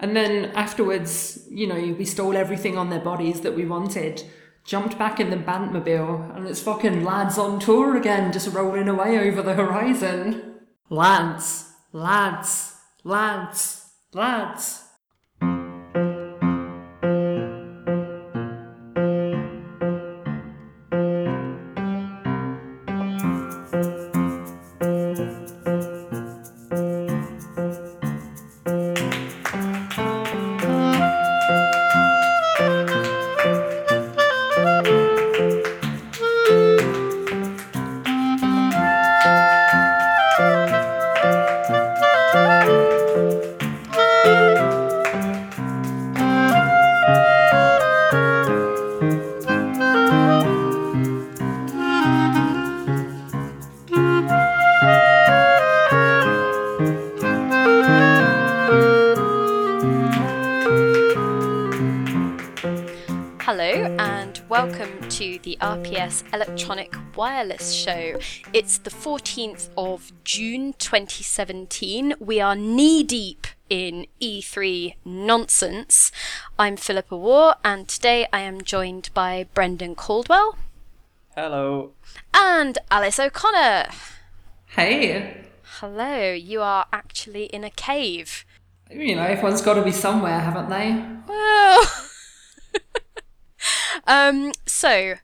And then afterwards, you know, we stole everything on their bodies that we wanted, jumped back in the Bantmobile, and it's fucking lads on tour again, just rolling away over the horizon. Lads, lads, lads, lads. To the RPS Electronic Wireless Show. It's the 14th of June 2017. We are knee deep in E3 nonsense. I'm Philippa Warr and today I am joined by Brendan Caldwell Hello. and Alice O'Connor. Hey, Hello, you are actually in a cave. you know, everyone's got to be somewhere, haven't they? Well. um, so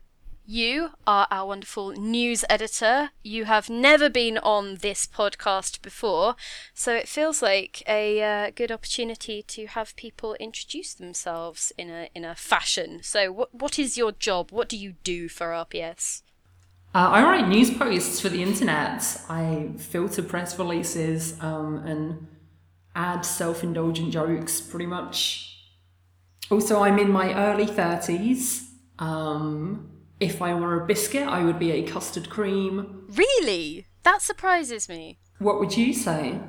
you are our wonderful news editor. You have never been on this podcast before, so it feels like a uh, good opportunity to have people introduce themselves in a in a fashion. So, what what is your job? What do you do for RPS? Uh, I write news posts for the internet. I filter press releases um, and add self indulgent jokes, pretty much. Also, I'm in my early 30s. Um, if I were a biscuit, I would be a custard cream. Really, that surprises me. What would you say?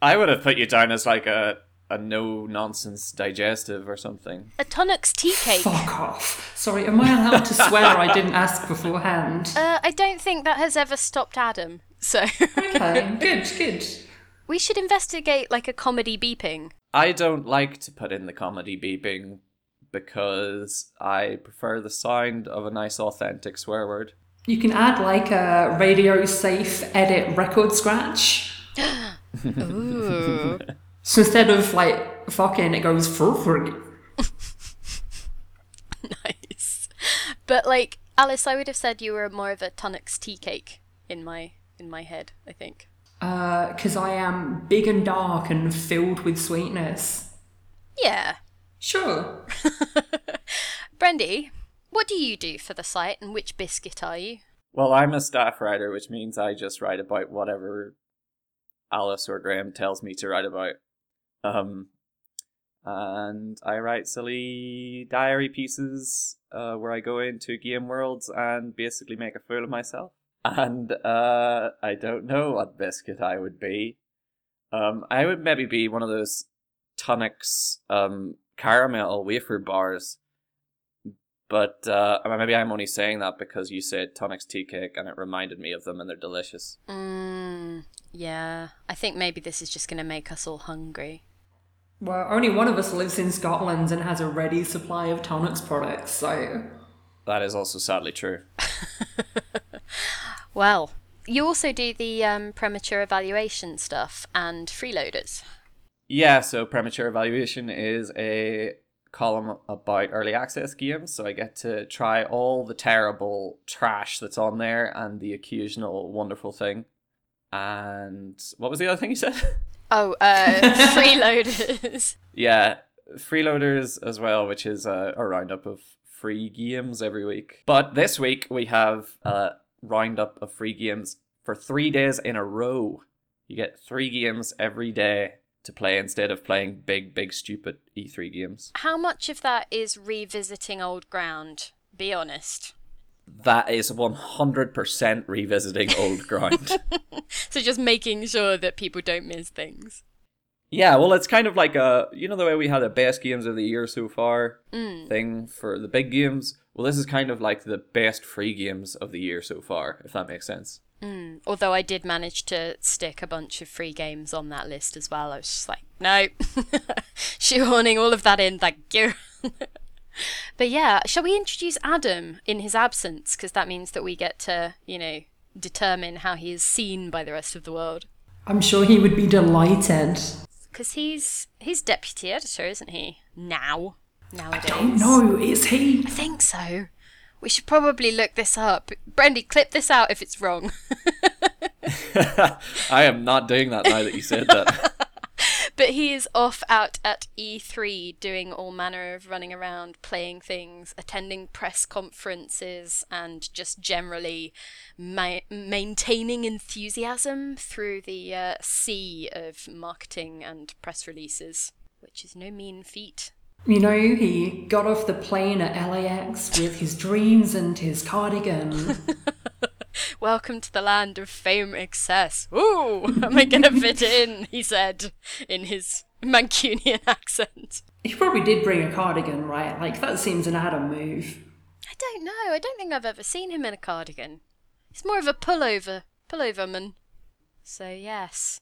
I would have put you down as like a, a no nonsense digestive or something. A Tunnock's tea cake. Fuck off. Sorry, am I allowed to swear I didn't ask beforehand? Uh, I don't think that has ever stopped Adam. So Okay, good, good. We should investigate like a comedy beeping. I don't like to put in the comedy beeping because I prefer the sound of a nice authentic swear word. You can add like a radio safe edit record scratch. Ooh. So instead of like fucking, it goes furfrig. nice. But like Alice, I would have said you were more of a Tunnock's tea cake in my in my head. I think. Because I am big and dark and filled with sweetness. Yeah. Sure. Brendy, what do you do for the site, and which biscuit are you? Well, I'm a staff writer, which means I just write about whatever Alice or Graham tells me to write about. Um, and I write silly diary pieces uh, where I go into game worlds and basically make a fool of myself. And uh, I don't know what biscuit I would be. Um, I would maybe be one of those Tunnock's um, caramel wafer bars. But uh, maybe I'm only saying that because you said Tunnock's tea cake and it reminded me of them and they're delicious. Mm, yeah. I think maybe this is just going to make us all hungry. Well, only one of us lives in Scotland and has a ready supply of Tunnock's products, so. That is also sadly true. Well, you also do the um, premature evaluation stuff and freeloaders. Yeah, so premature evaluation is a column about early access games, so I get to try all the terrible trash that's on there and the occasional wonderful thing. And what was the other thing you said? Oh, uh, freeloaders. yeah, freeloaders as well, which is a, a roundup of free games every week. But this week we have a roundup of free games for three days in a row. You get three games every day to play instead of playing big, big, stupid E3 games. How much of that is revisiting old ground? Be honest. That is 100% revisiting old ground. So just making sure that people don't miss things. yeah, well, it's kind of like a, you know, the way we had a best games of the year so far mm. thing for the big games? Well, this is kind of like the best free games of the year so far, if that makes sense. Mm, although I did manage to stick a bunch of free games on that list as well. I was just like, no, shoehorning all of that in, thank you. but yeah, shall we introduce Adam in his absence? Because that means that we get to, you know, determine how he is seen by the rest of the world. I'm sure he would be delighted. Because he's he's deputy editor, isn't he? Now, nowadays. I don't know, is he? I think so. We should probably look this up. Brendy, clip this out if it's wrong. I am not doing that now that you said that. but he is off out at E3 doing all manner of running around, playing things, attending press conferences, and just generally ma- maintaining enthusiasm through the uh, sea of marketing and press releases, which is no mean feat. You know, he got off the plane at LAX with his dreams and his cardigan. Welcome to the land of fame excess. Ooh, am I gonna fit in? He said in his Mancunian accent. he probably did bring a cardigan, right? Like, that seems an Adam move. I don't know. I don't think I've ever seen him in a cardigan. He's more of a pullover, pullover man. So yes,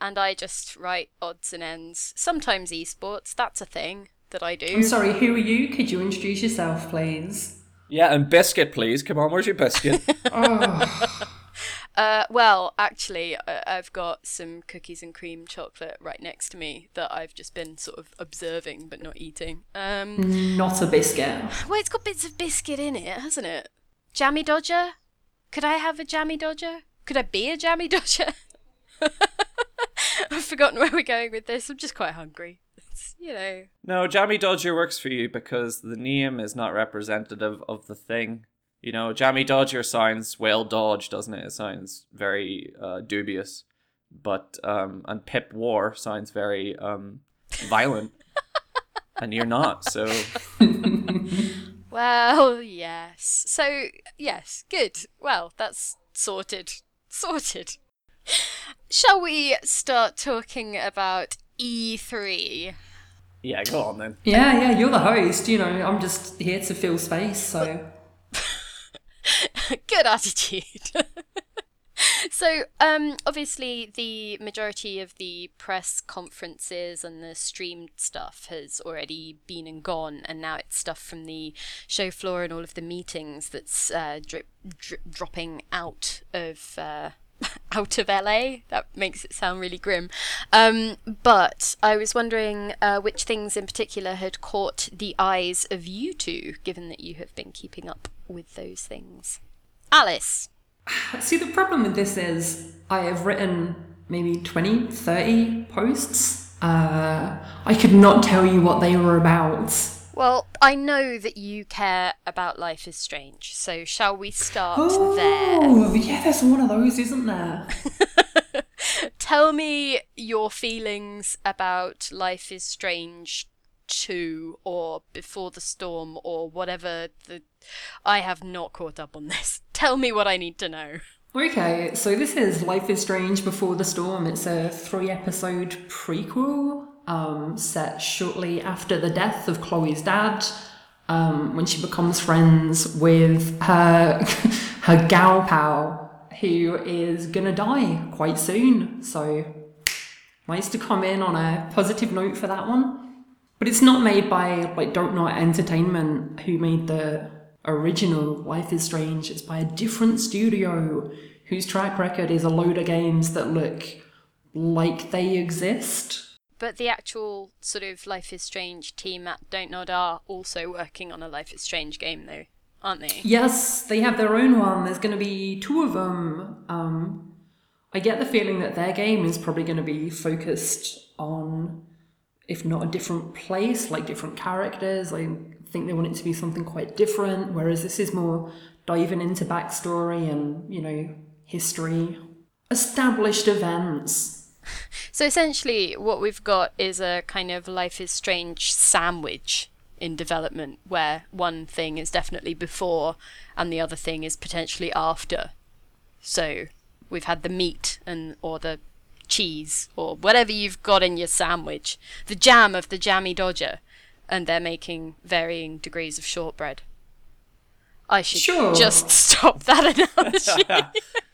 and I just write odds and ends. Sometimes esports. That's a thing that I do. I'm sorry, who are you? Could you introduce yourself, please? Yeah, and biscuit, please. Come on, where's your biscuit? Uh, well, actually, I- I've got some cookies and cream chocolate right next to me that I've just been sort of observing but not eating. Um, Not a biscuit. well, it's got bits of biscuit in it, hasn't it? Jammy Dodger? Could I have a Jammy Dodger? Could I be a Jammy Dodger? I've forgotten where we're going with this. I'm just quite hungry. It's, you know. no, Jammy Dodger works for you because the name is not representative of the thing. You know, Jammy Dodger sounds well dodged, doesn't it? It sounds very uh, dubious. But um, and Pip Warr sounds very um, violent, and you're not. So Well, yes. So, yes, good. Well, that's sorted. Sorted. Shall we start talking about E3? Yeah, go on then. Yeah, yeah, you're the host. You know, I'm just here to fill space, so. Good attitude. so, um, obviously, the majority of the press conferences and the streamed stuff has already been and gone, and now it's stuff from the show floor and all of the meetings that's uh, drip, drip, dropping out of. Uh, out of LA. That makes it sound really grim. Um, but I was wondering uh, which things in particular had caught the eyes of you two, given that you have been keeping up with those things. Alice. See, the problem with this is I have written maybe 20, 30 posts. Uh, I could not tell you what they were about. Well, I know that you care about Life is Strange, so shall we start oh, there? Oh, yeah, there's one of those, isn't there? Tell me your feelings about Life is Strange 2 or Before the Storm or whatever the. I have not caught up on this. Tell me what I need to know. Okay, so this is Life is Strange Before the Storm. It's a three episode prequel um, set shortly after the death of Chloe's dad, um, when she becomes friends with her, her gal pal, who is gonna die quite soon. So, nice to come in on a positive note for that one. But it's not made by like Dontnod Entertainment, who made the original Life is Strange. It's by a different studio whose track record is a load of games that look like they exist. But the actual sort of Life is Strange team at Dontnod are also working on a Life is Strange game, though, aren't they? Yes, they have their own one. There's going to be two of them. Um, I get the feeling that their game is probably going to be focused on, if not a different place, like different characters. I think they want it to be something quite different, whereas this is more diving into backstory and, you know, history, established events. So essentially, what we've got is a kind of Life is Strange sandwich in development where one thing is definitely before and the other thing is potentially after. So we've had the meat and or the cheese or whatever you've got in your sandwich, the jam of the jammy dodger, and they're making varying degrees of shortbread. I should Sure. just stop that analogy.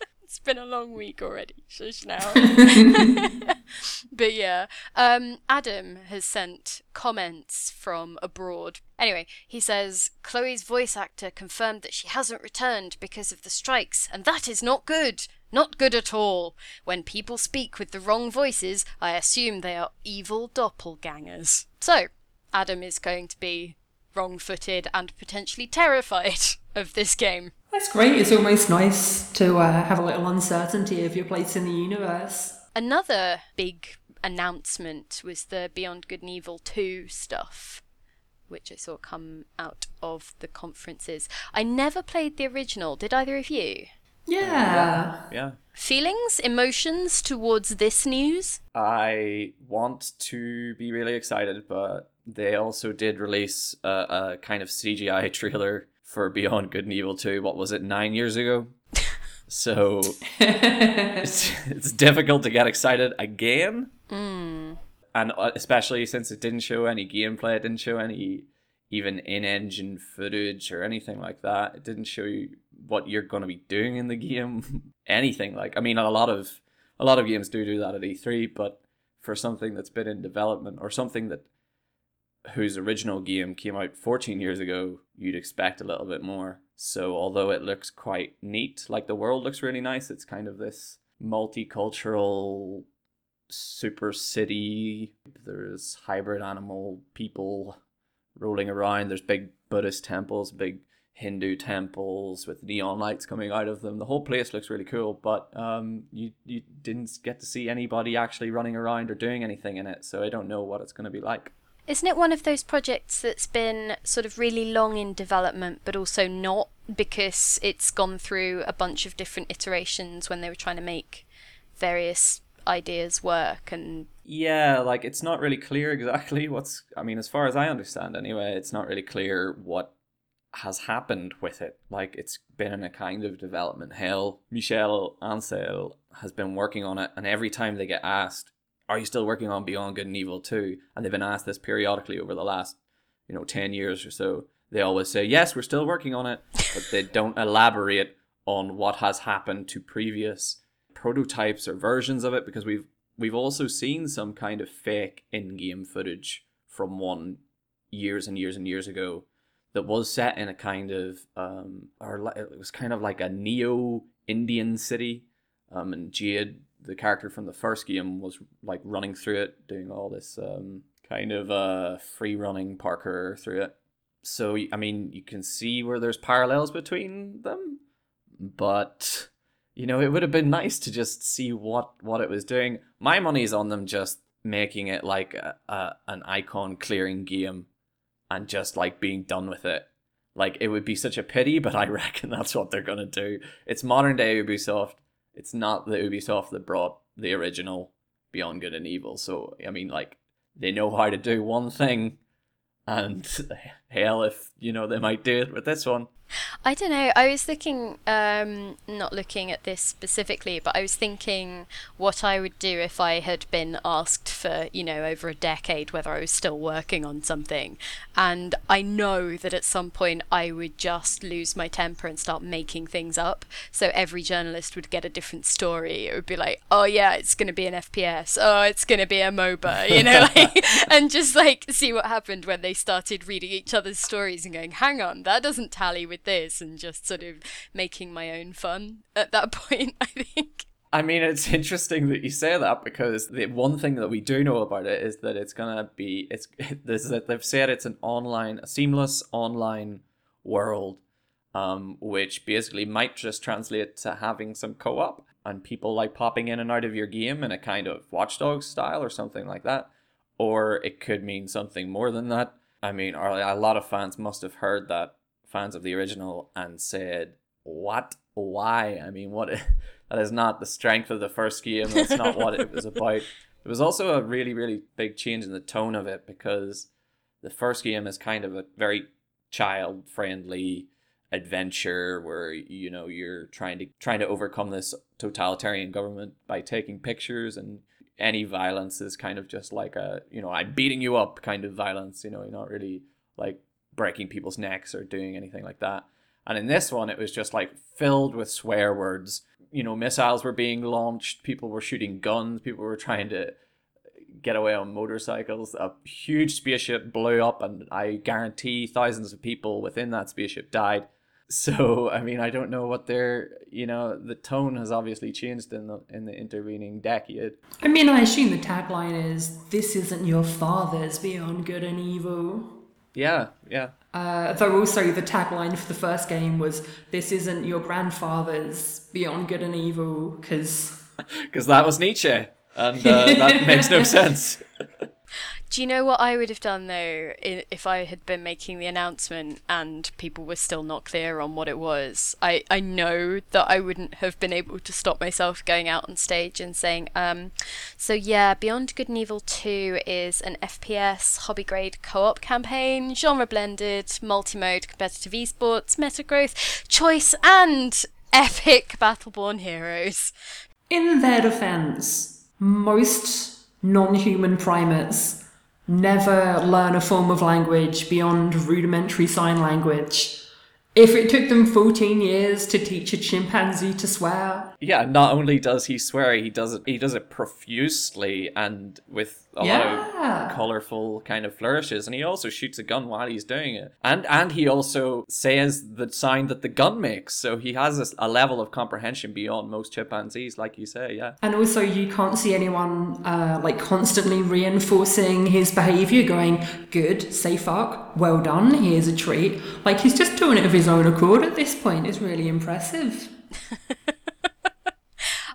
been a long week already. Shush now. but yeah, um, Adam has sent comments from abroad. Anyway, he says Chloe's voice actor confirmed that she hasn't returned because of the strikes, and that is not good. Not good at all. When people speak with the wrong voices, I assume they are evil doppelgangers. So, Adam is going to be wrong footed and potentially terrified of this game. That's great. It's almost nice to uh, have a little uncertainty of your place in the universe. Another big announcement was the Beyond Good and Evil 2 stuff, which I saw come out of the conferences. I never played the original. Did either of you? Yeah. Yeah. Feelings, emotions towards this news? I want to be really excited, but they also did release a, a kind of CGI trailer for Beyond Good and Evil 2. What was it, nine years ago? so it's, it's difficult to get excited again. Mm. And uh, especially since it didn't show any gameplay, it didn't show any even in-engine footage or anything like that. It didn't show you what you're going to be doing in the game, anything like. I mean, a lot of a lot of games do do that at E3, but for something that's been in development or something that whose original game came out 14 years ago, you'd expect a little bit more. So although it looks quite neat, like the world looks really nice, it's kind of this multicultural super city. There's hybrid animal people rolling around. There's big Buddhist temples, big Hindu temples with neon lights coming out of them. The whole place looks really cool, but um, you you didn't get to see anybody actually running around or doing anything in it, so I don't know what it's going to be like. Isn't it one of those projects that's been sort of really long in development, but also not because it's gone through a bunch of different iterations when they were trying to make various ideas work and yeah like it's not really clear exactly what's i mean as far as i understand anyway it's not really clear what has happened with it. Like it's been in a kind of development hell. Michel Ancel has been working on it and every time they get asked are you still working on beyond good and evil 2 and they've been asked this periodically over the last you know 10 years or so. They always say yes we're still working on it but they don't elaborate on what has happened to previous prototypes or versions of it because we've we've also seen some kind of fake in-game footage from one years and years and years ago that was set in a kind of um or it was kind of like a neo Indian city um and Jade the character from the first game was like running through it doing all this um kind of uh free running parkour through it so I mean you can see where there's parallels between them but you know, it would have been nice to just see what what it was doing. My money's on them just making it like a, a an icon clearing game and just like being done with it. Like it would be such a pity, but I reckon that's what they're gonna do. It's modern day Ubisoft. It's not the Ubisoft that brought the original Beyond Good and Evil. So I mean, like they know how to do one thing, and hell, if you know, they might do it with this one. I don't know. I was looking, um, not looking at this specifically, but I was thinking what I would do if I had been asked for, you know, over a decade whether I was still working on something. And I know that at some point I would just lose my temper and start making things up. So every journalist would get a different story. It would be like, oh yeah, it's going to be an FPS. Oh, it's going to be a MOBA, you know, like, and just like see what happened when they started reading each other's stories and going, hang on, that doesn't tally with this and just sort of making my own fun at that point, I think. I mean, it's interesting that you say that because the one thing that we do know about it is that it's gonna be it's this that they've said it's an online, a seamless online world, um, which basically might just translate to having some co-op and people like popping in and out of your game in a kind of Watchdog style or something like that, or it could mean something more than that. I mean, a lot of fans must have heard that fans of the original and said, "What? Why? I mean, what? that is not the strength of the first game. That's not what it was about." It was also a really, really big change in the tone of it because the first game is kind of a very child-friendly adventure where you know you're trying to trying to overcome this totalitarian government by taking pictures and any violence is kind of just like a you know I'm beating you up kind of violence you know you're not really like breaking people's necks or doing anything like that. And in this one, it was just like filled with swear words, you know, missiles were being launched, people were shooting guns, people were trying to get away on motorcycles. A huge spaceship blew up, and I guarantee thousands of people within that spaceship died. So, I mean, I don't know what their, you know, the tone has obviously changed in the in the intervening decade. I mean, I assume the tagline is "This isn't your father's Beyond Good and Evil." Yeah, yeah. Uh, though also the tagline for the first game was "This isn't your grandfather's Beyond Good and Evil," because Because that was Nietzsche, and uh, that makes no sense. Do you know what I would have done though if I had been making the announcement and people were still not clear on what it was? I, I know that I wouldn't have been able to stop myself going out on stage and saying, um, so yeah, Beyond Good and Evil 2 is an FPS hobby grade co op campaign, genre blended, multi mode competitive esports, meta growth, choice, and epic Battleborn heroes. in their defense, most non-human primates never learn a form of language beyond rudimentary sign language. If it took them 14 years to teach a chimpanzee to swear, Yeah, not only does he swear, he does it. He does it profusely and with a Yeah. lot of colorful kind of flourishes, and he also shoots a gun while he's doing it. And and he also says the sound that the gun makes, so he has a, a level of comprehension beyond most chimpanzees, like you say. Yeah. and also you can't see anyone uh, like constantly reinforcing his behavior, going, good, say fuck, well done, here's a treat. Like he's just doing it of his own accord at this point. It's really impressive.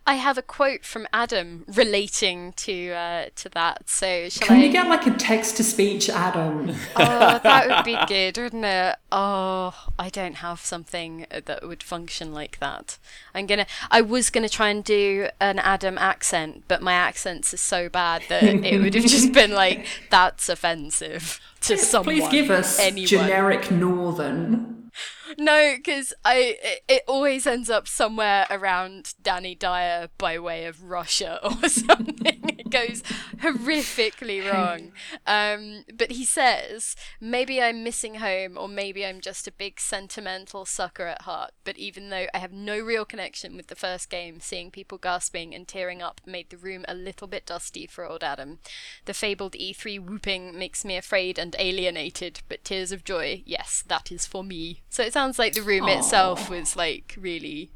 I have a quote from Adam relating to uh, to that. So shall Can I? you get like a text to speech, Adam? Oh, that would be good, wouldn't it? Oh, I don't have something that would function like that. I'm gonna. I was gonna try and do an Adam accent, but my accents are so bad that it would have just been like that's offensive to someone. Please give us anyone. generic northern. No, because I it, it always ends up somewhere around Danny Dyer by way of Russia or something. it goes horrifically wrong. Um, but he says maybe I'm missing home, or maybe I'm just a big sentimental sucker at heart. But even though I have no real connection with the first game, seeing people gasping and tearing up made the room a little bit dusty for old Adam. The fabled E3 whooping makes me afraid and alienated, but tears of joy, yes, that is for me. So it sounds like the room itself was like really.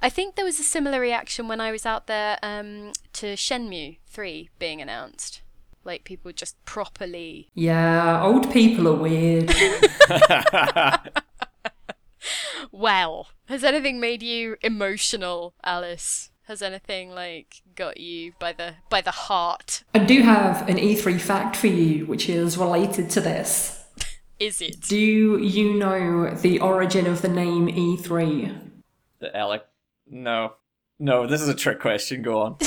I think there was a similar reaction when I was out there um, to Shenmue 3 being announced. Like people just properly. Yeah, old people are weird. Well, has anything made you emotional, Alice? Has anything like got you by the by the heart? I do have an E3 fact for you, which is related to this. Is it? Do you know the origin of the name E E3? The Alec. No. No, this is a trick question. Go on.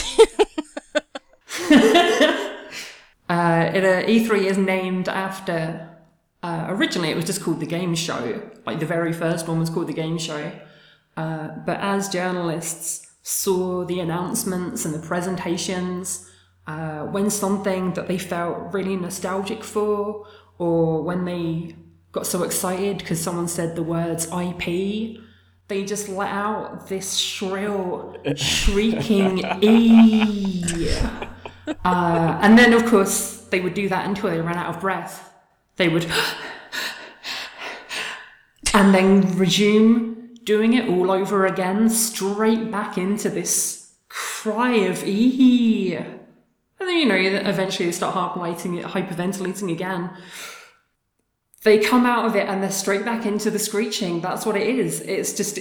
Uh, it, uh, E3 is named after. Uh, originally, it was just called the Game Show. Like the very first one was called the Game Show. Uh, but as journalists saw the announcements and the presentations, uh, when something that they felt really nostalgic for, or when they got so excited because someone said the words IP, they just let out this shrill, shrieking E. Uh, and then, of course, they would do that until they ran out of breath. They would. and then resume doing it all over again, straight back into this cry of ee. Then, you know, eventually they start hyperventilating, hyperventilating again. They come out of it and they're straight back into the screeching. That's what it is. It's just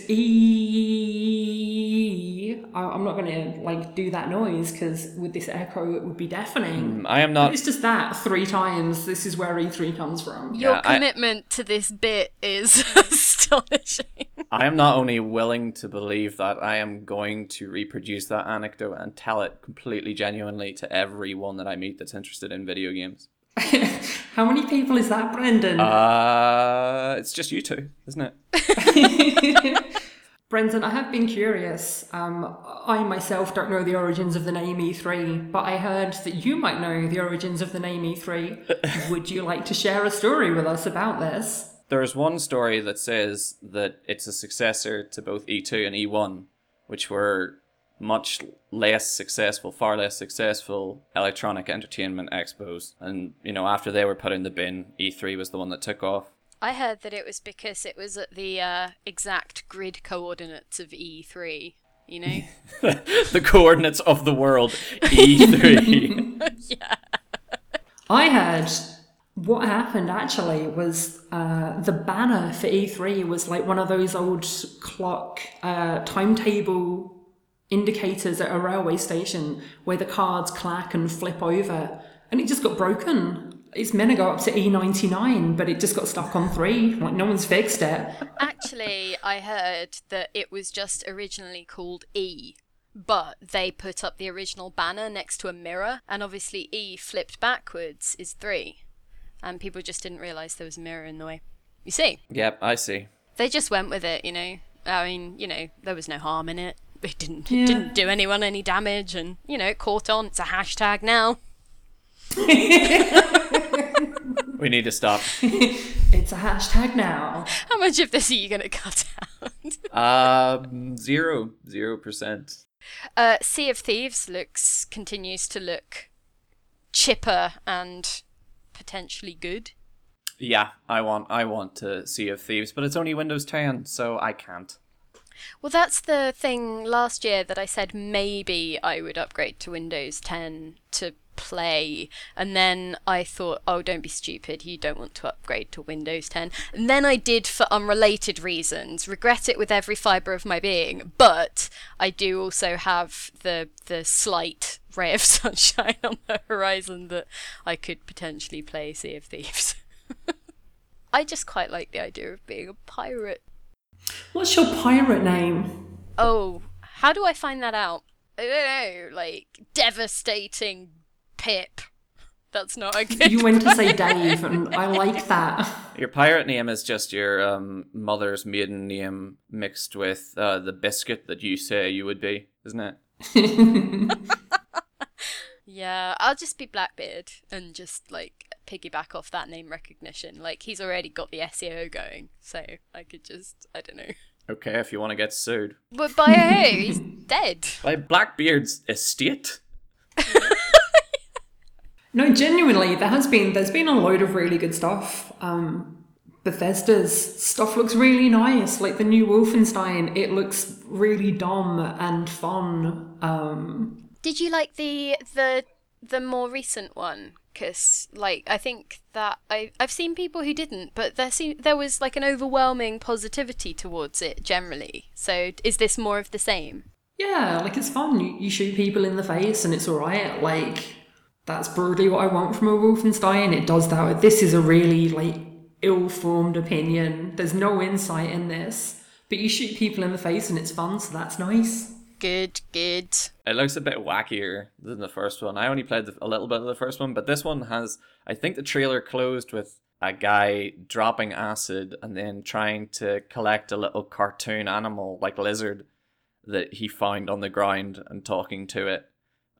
ee. I- I'm not going to like do that noise because with this echo it would be deafening. I am not. It's just that three times. This is where E3 comes from. Your Yeah, I- commitment to this bit is astonishing. I am not only willing to believe that, I am going to reproduce that anecdote and tell it completely genuinely to everyone that I meet that's interested in video games. How many people is that, Brendan? Uh, it's just you two, isn't it? Brendan, I have been curious. Um, I myself don't know the origins of the name E3, but I heard that you might know the origins of the name E3. Would you like to share a story with us about this? There's one story that says that it's a successor to both E2 and E1, which were much less successful, far less successful electronic entertainment expos. And, you know, after they were put in the bin, E3 was the one that took off. I heard that it was because it was at the uh, exact grid coordinates of E3, you know? the coordinates of the world, E3. yeah. I heard what happened actually was uh, the banner for E3 was like one of those old clock uh, timetable indicators at a railway station where the cards clack and flip over, and it just got broken. It's meant to go up to E99, but it just got stuck on three. Like no one's fixed it. Actually, I heard that it was just originally called E, but they put up the original banner next to a mirror, and obviously E flipped backwards is 3. And people just didn't realise there was a mirror in the way. You see? yep, I see. They just went with it, you know. I mean, you know, there was no harm in it. It didn't Yeah. it didn't do anyone any damage and, you know, it caught on. It's a hashtag now. We need to stop. It's a hashtag now. How much of this are you gonna cut out? Um, zero, zero percent. Uh, sea of Thieves looks continues to look chipper and potentially good. Yeah, I want, I want to Sea of Thieves, but it's only Windows 10, so I can't. Well, that's the thing last year that I said maybe I would upgrade to Windows 10 to play, and then I thought, oh, don't be stupid, you don't want to upgrade to Windows 10. And then I did for unrelated reasons, regret it with every fibre of my being, but I do also have the the slight ray of sunshine on the horizon that I could potentially play Sea of Thieves. I just quite like the idea of being a pirate. What's your pirate name? Oh, how do I find that out? I don't know, like devastating Pip. That's not a good. You went to say Dave, and I like that. Your pirate name is just your um, mother's maiden name mixed with uh, the biscuit that you say you would be, isn't it? Yeah, I'll just be Blackbeard and just like piggyback off that name recognition. Like he's already got the SEO going, so I could just I don't know. Okay, if you want to get sued. But by who? He's dead. By Blackbeard's estate? No, genuinely, there has been there's been a load of really good stuff. Um, Bethesda's stuff looks really nice. Like the new Wolfenstein, it looks really dumb and fun. Um, Did you like the the the more recent one? Because like I think that I I've seen people who didn't, but there seem there was like an overwhelming positivity towards it generally. So is this more of the same? yeah, like it's fun. You, you shoot people in the face and it's alright. Like that's broadly what I want from a Wolfenstein. It does that. This is a really like ill-formed opinion. There's no insight in this, but you shoot people in the face and it's fun, so that's nice. Good, good. It looks a bit wackier than the first one. I only played a little bit of the first one, but this one has. I think the trailer closed with a guy dropping acid and then trying to collect a little cartoon animal like lizard that he found on the ground and talking to it.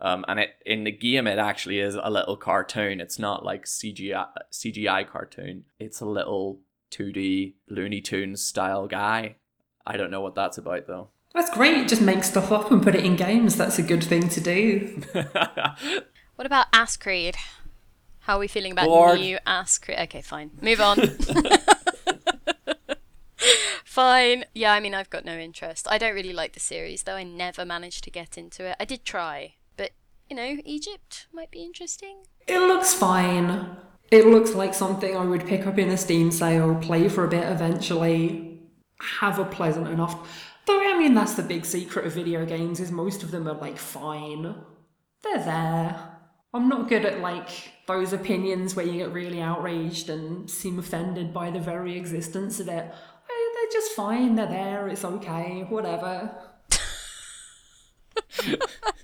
Um, and it in the game it actually is a little cartoon. It's not like CGI CGI cartoon. It's a little 2D Looney Tunes style guy. I don't know what that's about though. That's great. Just make stuff up and put it in games. That's a good thing to do. What about Ass Creed? How are we feeling about Bored. new Ass Creed? Okay, fine. Move on. fine. Yeah, I mean, I've got no interest. I don't really like the series, though. I never managed to get into it. I did try, but you know, Egypt might be interesting. It looks fine. It looks like something I would pick up in a Steam sale, play for a bit eventually, have a pleasant enough. Though, I mean, that's the big secret of video games, is most of them are like fine. They're there. I'm not good at like those opinions where you get really outraged and seem offended by the very existence of it. They're just fine, they're there, it's okay, whatever.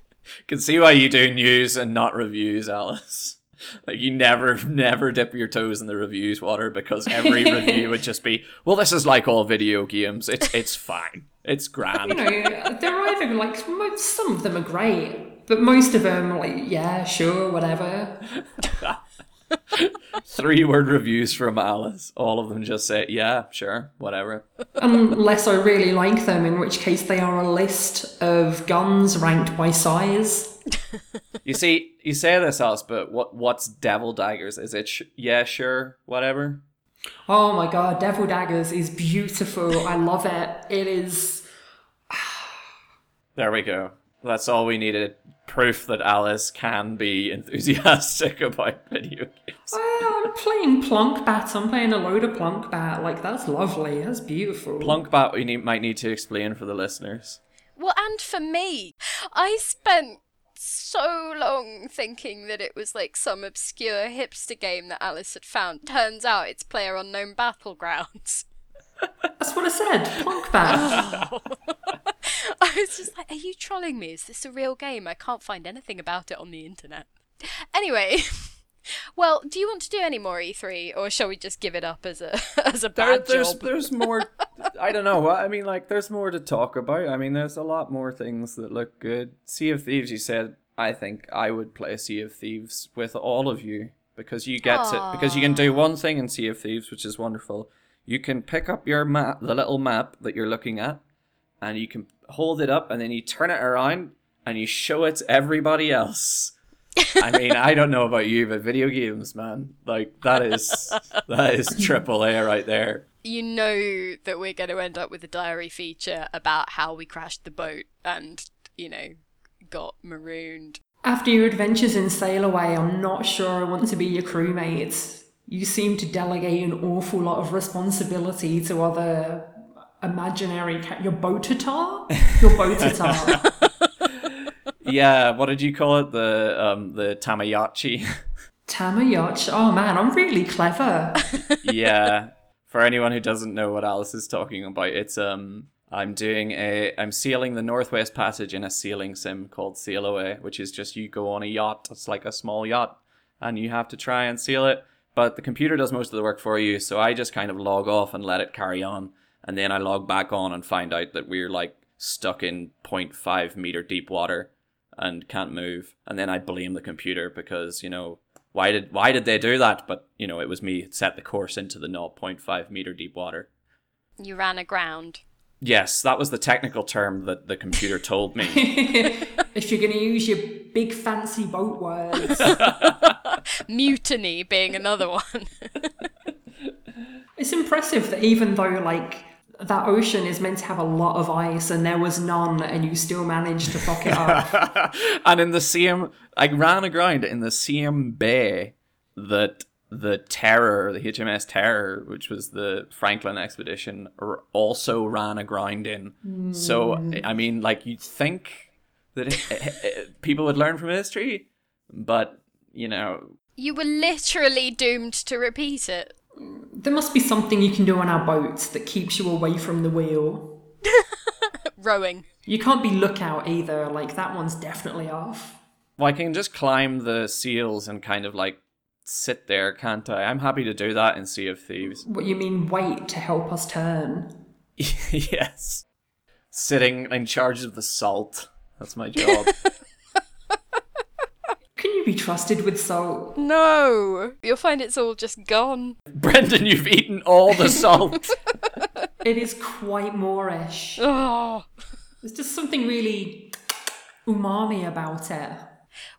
Can see why you do news and not reviews, Alice. Like you never, never dip your toes in the reviews water because every review would just be, "Well, this is like all video games. It's it's fine. It's grand." you know, they're either like some of them are great, but most of them are like, yeah, sure, whatever. Three word reviews from Alice. All of them just say, yeah, sure, whatever. Um, unless I really like them, in which case they are a list of guns ranked by size. You see, you say this, Alice, but what what's Devil Daggers? Is it, sh- yeah, sure, whatever? Oh my god, Devil Daggers is beautiful. I love it. It is. There we go. That's all we needed. Proof that Alice can be enthusiastic about video games. Oh, I'm playing Plunkbat. I'm playing a load of Plunkbat. Like, that's lovely. That's beautiful. Plunkbat, we need, might need to explain for the listeners. Well, and for me, I spent so long thinking that it was like some obscure hipster game that Alice had found. Turns out it's Player Unknown Battlegrounds. That's what I said. Plunk Bat. I was just like, are you trolling me? Is this a real game? I can't find anything about it on the internet. Anyway, well, do you want to do any more E3 or shall we just give it up as a as a There, bad there's job? there's more. I don't know. I mean, like, there's more to talk about. I mean, there's a lot more things that look good. Sea of Thieves. You said. I think I would play Sea of Thieves with all of you because you get to because you can do one thing in Sea of Thieves, which is wonderful. You can pick up your map, the little map that you're looking at, and you can hold it up, and then you turn it around and you show it to everybody else. I mean, I don't know about you, but video games, man, like that is that is triple A right there. you know that we're going to end up with a diary feature about how we crashed the boat and, you know, got marooned. After your adventures in Sail Away, I'm not sure I want to be your crewmate. You seem to delegate an awful lot of responsibility to other imaginary ca- your boatatar? Your boatatar. Yeah, what did you call it? The um the Tamayachi. Tamayachi. Oh man, I'm really clever. yeah. For anyone who doesn't know what Alice is talking about, it's um I'm doing a I'm sealing the Northwest Passage in a sealing sim called Sail Away, which is just you go on a yacht. It's like a small yacht, and you have to try and seal it. But the computer does most of the work for you, so I just kind of log off and let it carry on, and then I log back on and find out that we're like stuck in 0.5 meter deep water and can't move, and then I blame the computer because you know why did why did they do that? But you know it was me that set the course into the 0.5 meter deep water. You ran aground. Yes, that was the technical term that the computer told me. if you're going to use your big fancy boat words. Mutiny being another one. It's impressive that even though like that ocean is meant to have a lot of ice and there was none and you still managed to fuck it up. and in the same, I ran aground in the same bay that the Terror, the HMS Terror, which was the Franklin expedition, r- also ran aground in. So I mean, like you'd think that it, it- it- people would learn from history, but you know, you were literally doomed to repeat it. there must be something you can do on our boat that keeps you away from the wheel. Rowing. You can't be lookout either, like that one's definitely off. well, I can just climb the seals and kind of like sit there, can't I? I'm happy to do that in Sea of Thieves. What you mean wait to help us turn? yes. Sitting in charge of the salt. That's my job. Can you be trusted with salt? No! You'll find it's all just gone. Brendan, you've eaten all the salt. It is quite moreish. Oh. There's just something really umami about it.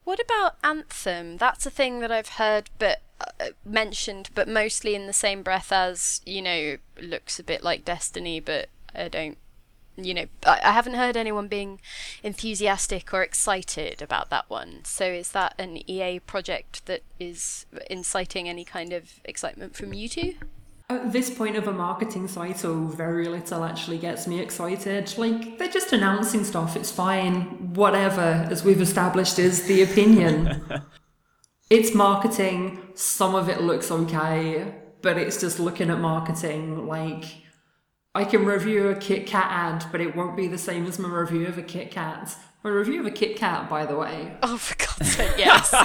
What about Anthem? That's a thing that I've heard but uh, mentioned, but mostly in the same breath as, you know, looks a bit like Destiny, but I don't, you know, I, I haven't heard anyone being enthusiastic or excited about that one. So is that an EA project that is inciting any kind of excitement from you two? At this point of a marketing cycle, very little actually gets me excited. Like, they're just announcing stuff, it's fine. Whatever, as we've established, is the opinion. it's marketing, some of it looks okay, but it's just looking at marketing. Like, I can review a Kit Kat ad, but it won't be the same as my review of a Kit Kat. My review of a Kit Kat, by the way. Oh, for God's sake, yes.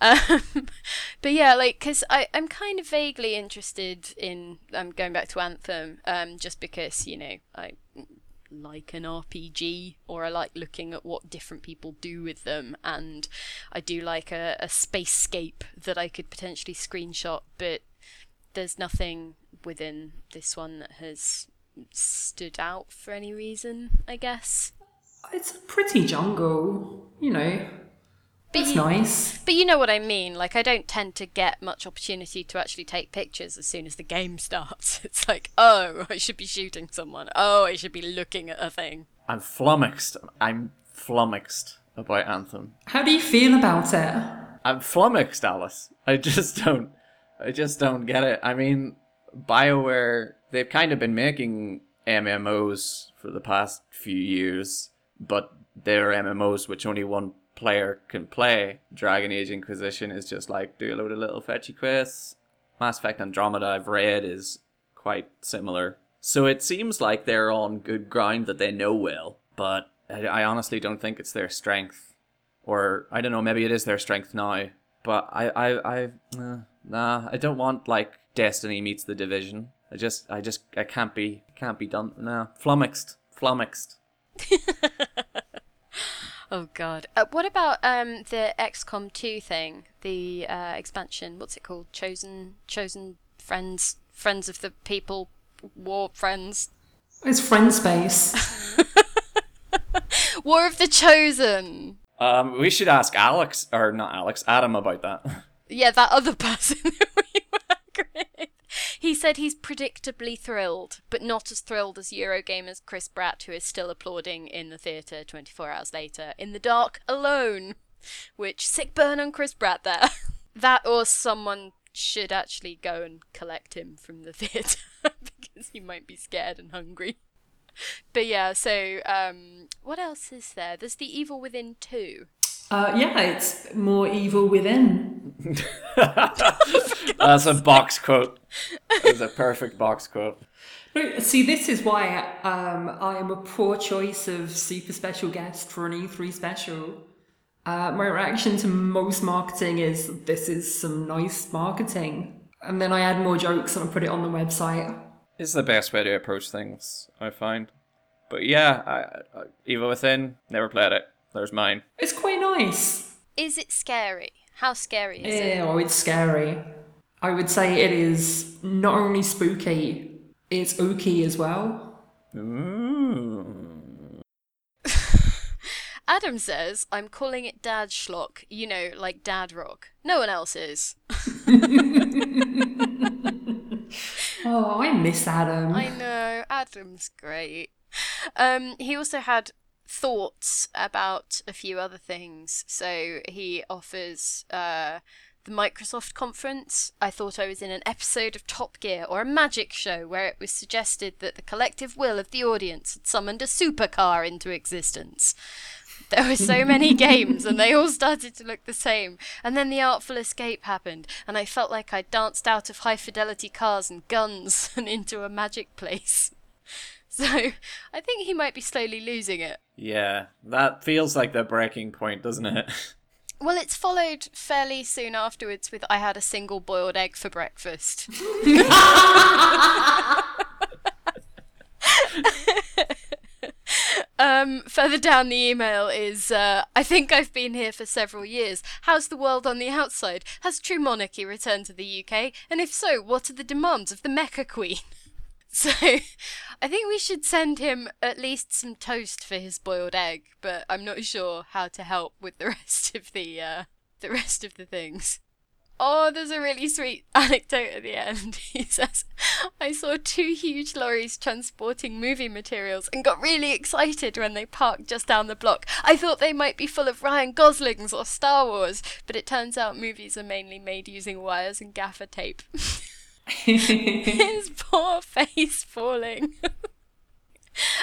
um, but yeah, like, because I'm kind of vaguely interested in um, going back to Anthem, um, just because, you know, I like an RPG or I like looking at what different people do with them and I do like a, a spacescape that I could potentially screenshot but there's nothing within this one that has stood out for any reason, I guess. It's a pretty jungle, you know. But It's nice. but you know what I mean. Like I don't tend to get much opportunity to actually take pictures as soon as the game starts. It's like, oh, I should be shooting someone. Oh, I should be looking at a thing. I'm flummoxed. I'm flummoxed about Anthem. How do you feel about it? I'm flummoxed, Alice. I just don't. I just don't get it. I mean, Bioware, they've kind of been making MMOs for the past few years, but they're MMOs which only one player can play. Dragon Age Inquisition is just like do a load of little fetchy quests. Mass Effect Andromeda, I've read, is quite similar. So it seems like they're on good ground that they know well, but I, honestly don't think it's their strength or I don't know, maybe it is their strength now. But I, I, I, uh, nah, I don't want like Destiny meets the Division. I just, I just, I can't be, can't be done. Nah, flummoxed, flummoxed. Oh God. Uh, what about um the XCOM two thing? The uh, expansion. What's it called? Chosen, chosen friends, friends of the people, war friends, It's friend space. war of the chosen. Um, we should ask Alex or not Alex, Adam about that. Yeah, that other person who we work with. He said he's predictably thrilled, but not as thrilled as Eurogamer's Chris Bratt, who is still applauding in the theatre 24 hours later, in the dark, alone. Which, sick burn on Chris Bratt there. that or someone should actually go and collect him from the theatre, because he might be scared and hungry. But yeah, so, um, what else is there? There's The Evil Within 2. Uh, yeah, it's more evil within. That's a box quote. It's a perfect box quote. No, See, this is why um, I am a poor choice of super special guest for an E3 special. Uh, my reaction to most marketing is this is some nice marketing. And then I add more jokes and I put it on the website. It's the best way to approach things, I find. But yeah, I, I, Evil Within, never played it. There's mine. It's quite nice. Is it scary? How scary is it? Yeah, oh, it's scary. I would say it is not only spooky, it's ooky as well. Adam says, I'm calling it dad schlock, you know, like dad rock. No one else is. Oh, I miss Adam. I know, Adam's great. Um, he also had thoughts about a few other things. So he offers uh, the Microsoft conference. I thought I was in an episode of Top Gear or a magic show where it was suggested that the collective will of the audience had summoned a supercar into existence. There were so many games and they all started to look the same. And then the Artful Escape happened, and I felt like I danced out of high fidelity cars and guns and into a magic place. So I think he might be slowly losing it. Yeah, that feels like the breaking point, doesn't it? Well, it's followed fairly soon afterwards with I had a single boiled egg for breakfast. um, further down the email is uh, I think I've been here for several years. How's the world on the outside? Has true monarchy returned to the UK? And if so, what are the demands of the Mecha Queen? So, I think we should send him at least some toast for his boiled egg, but I'm not sure how to help with the rest of the uh, the rest of the things. Oh, there's a really sweet anecdote at the end. He says, I saw two huge lorries transporting movie materials and got really excited when they parked just down the block. I thought they might be full of Ryan Goslings or Star Wars, but it turns out movies are mainly made using wires and gaffer tape. His poor face falling.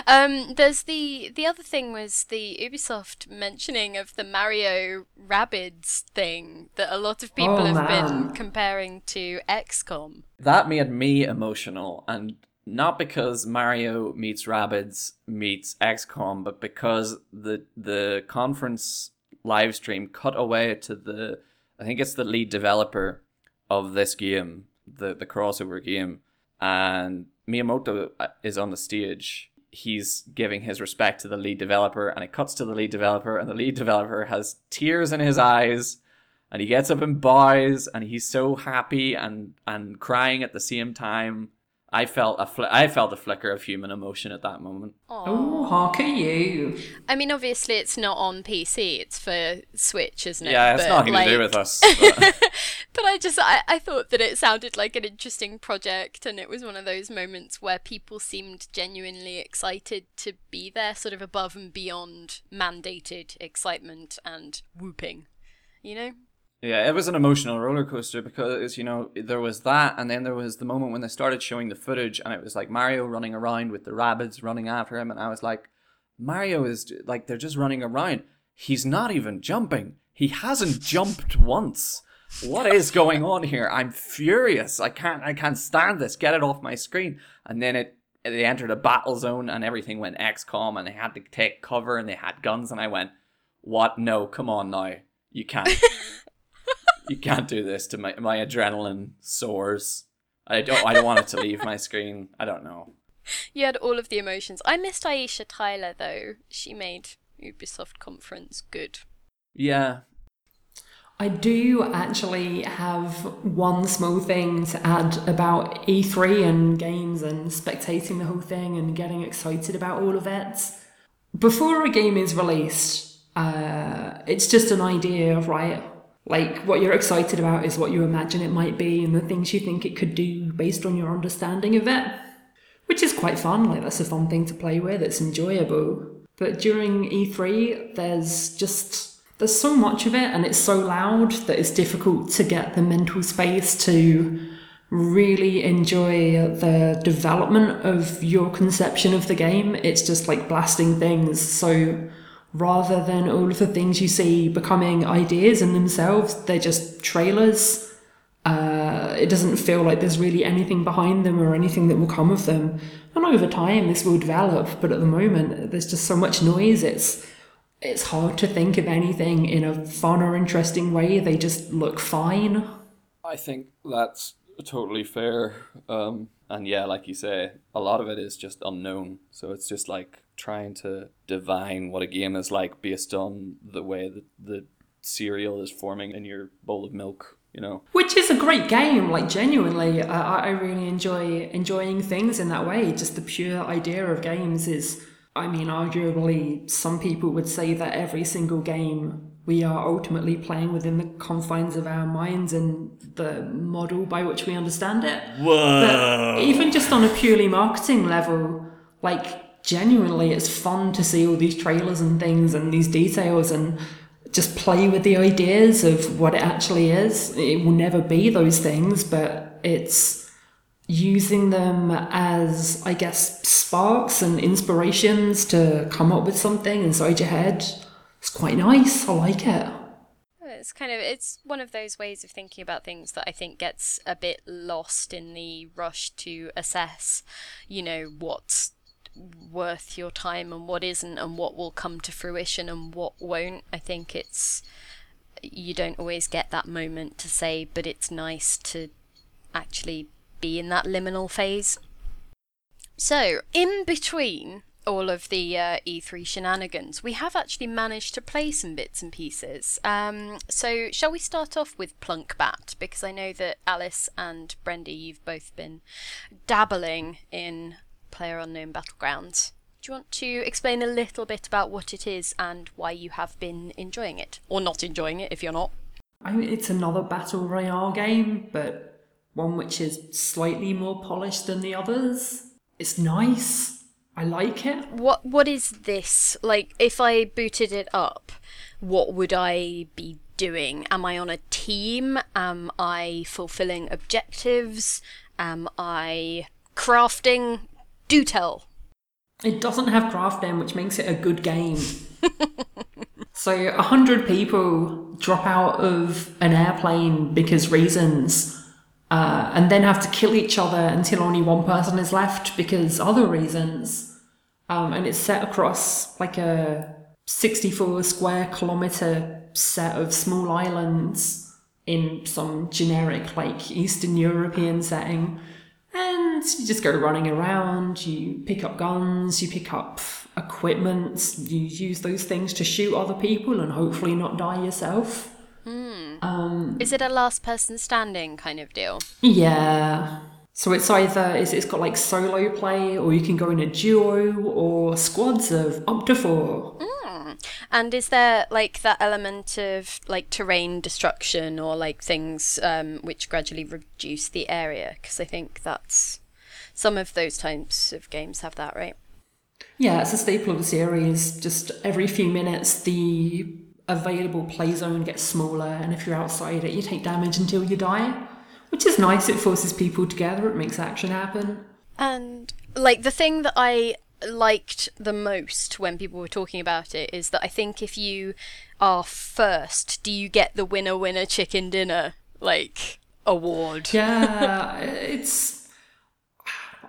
um, there's the the other thing was the Ubisoft mentioning of the Mario Rabbids thing that a lot of people Oh, have been comparing to XCOM. that made me emotional, and not because Mario meets Rabbids meets XCOM, but because the the conference live stream cut away to the I think it's the lead developer of this game, the the crossover game, and Miyamoto uh, is on the stage. he's giving his respect to the lead developer, and it cuts to the lead developer, and the lead developer has tears in his eyes, and he gets up and bows, and he's so happy and and crying at the same time. I felt a fl- I felt a flicker of human emotion at that moment. Oh, hark at you. I mean, obviously, it's not on PC. It's for Switch, isn't it? Yeah, it's But, nothing to do like- with us. but- but I just I, I thought that it sounded like an interesting project and it was one of those moments where people seemed genuinely excited to be there sort of above and beyond mandated excitement and whooping you know Yeah, it was an emotional roller coaster because you know there was that, and then there was the moment when they started showing the footage, and it was like Mario running around with the rabbits running after him, and I was like, Mario is like they're just running around. He's not even jumping. He hasn't jumped once. What is going on here? I'm furious. I can't. I can't stand this. Get it off my screen. And then it. They entered a battle zone, and everything went XCOM, and they had to take cover, and they had guns, and I went, "What? No, come on now. You can't." you can't do this to my my adrenaline soars. I don't I don't want it to leave my screen. I don't know. you had all of the emotions i missed aisha tyler though she made ubisoft conference good Yeah. I do actually have one small thing to add about E3 and games and spectating the whole thing and getting excited about all of it. Before a game is released, uh, it's just an idea, of, right? Like what you're excited about is what you imagine it might be and the things you think it could do based on your understanding of it, which is quite fun. Like that's a fun thing to play with. It's enjoyable. But during E3, there's just there's so much of it and it's so loud that it's difficult to get the mental space to really enjoy the development of your conception of the game. It's just like blasting things. So rather than all of the things you see becoming ideas in themselves, they're just trailers. Uh, it doesn't feel like there's really anything behind them or anything that will come of them. And over time, this will develop, but at the moment, there's just so much noise. It's it's hard to think of anything in a fun or interesting way. They just look fine. I think that's totally fair. Um and yeah, like you say, a lot of it is just unknown. So it's just like trying to divine what a game is like based on the way that the cereal is forming in your bowl of milk, you know. Which is a great game, like genuinely. I, I really enjoy enjoying things in that way. Just the pure idea of games is, I mean, arguably, some people would say that every single game we are ultimately playing within the confines of our minds and the model by which we understand it. But even just on a purely marketing level, like genuinely, it's fun to see all these trailers and things and these details and just play with the ideas of what it actually is. It will never be those things, but it's using them as, I guess, sparks and inspirations to come up with something inside your head. It's quite nice. I like it. It's kind of it's one of those ways of thinking about things that I think gets a bit lost in the rush to assess, you know, what's worth your time and what isn't and what will come to fruition and what won't. I think it's you don't always get that moment to say, but it's nice to actually be in that liminal phase. So, in between all of the uh, E3 shenanigans, we have actually managed to play some bits and pieces. Um, so, shall we start off with Plunk Bat? Because I know that Alice and Brendy, you've both been dabbling in Player Unknown Battlegrounds. Do you want to explain a little bit about what it is and why you have been enjoying it? Or not enjoying it if you're not? I mean, it's another battle royale game, but one which is slightly more polished than the others. It's nice. I like it. What what is this? Like if I booted it up, what would I be doing? Am I on a team? Am I fulfilling objectives? Am I crafting? Do tell. It doesn't have crafting, which makes it a good game. so, a hundred people drop out of an airplane because reasons, uh, and then have to kill each other until only one person is left because other reasons. Um, and it's set across like a 64 square kilometer set of small islands in some generic, like Eastern European setting. And you just go running around, you pick up guns, you pick up equipment, you use those things to shoot other people and hopefully not die yourself. Um, Is it a last person standing kind of deal? yeah. So it's either it's, it's got like solo play, or you can go in a duo, or squads of up to four. And is there like that element of like terrain destruction or like things um, which gradually reduce the area? Because I think that's some of those types of games have that, right? Yeah, it's a staple of the series. Just every few minutes, the available play zone gets smaller, and if you're outside it, you take damage until you die, which is nice. It forces people together, it makes action happen. And like the thing that I liked the most when people were talking about it is that I think if you are first, do you get the winner winner chicken dinner like award? Yeah, it's.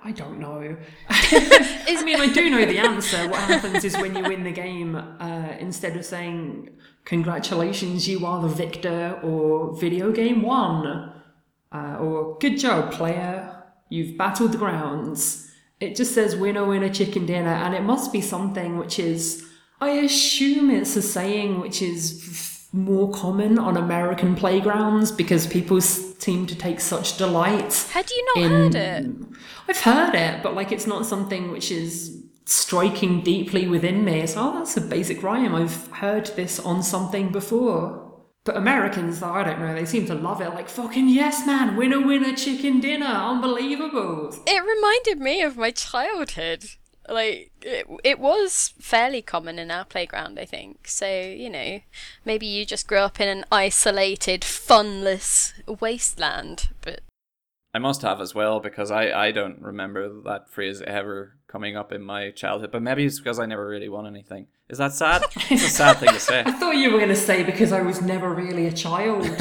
I don't know. I mean, I do know the answer. What happens is when you win the game, uh, instead of saying, Congratulations, you are the victor, or video game won, uh, or Good job, player, you've battled the grounds, it just says winner, winner, chicken dinner, and it must be something which is. I assume it's a saying which is more common on American playgrounds because people seem to take such delight Had you not in- heard it? I've heard it, but like it's not something which is striking deeply within me. It's oh, that's a basic rhyme. I've heard this on something before. But Americans, though, I don't know, they seem to love it. Like fucking yes, man, winner, winner, chicken dinner, unbelievable. It reminded me of my childhood. Like it, it was fairly common in our playground, I think. So you know, maybe you just grew up in an isolated, funless wasteland. But I must have as well because I, I don't remember that phrase ever coming up in my childhood. But maybe it's because I never really won anything. Is that sad? It's a sad thing to say. I thought you were going to say because I was never really a child. so,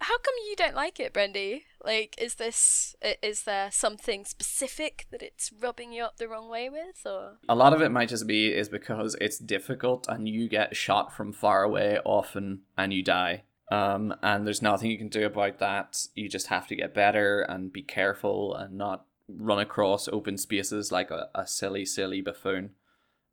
how come you don't like it, Brendy? Like, is this is there something specific that it's rubbing you up the wrong way with, or A lot of it might just be is because it's difficult and you get shot from far away often and you die. Um, and there's nothing you can do about that. You just have to get better and be careful and not run across open spaces like a, a silly, silly buffoon.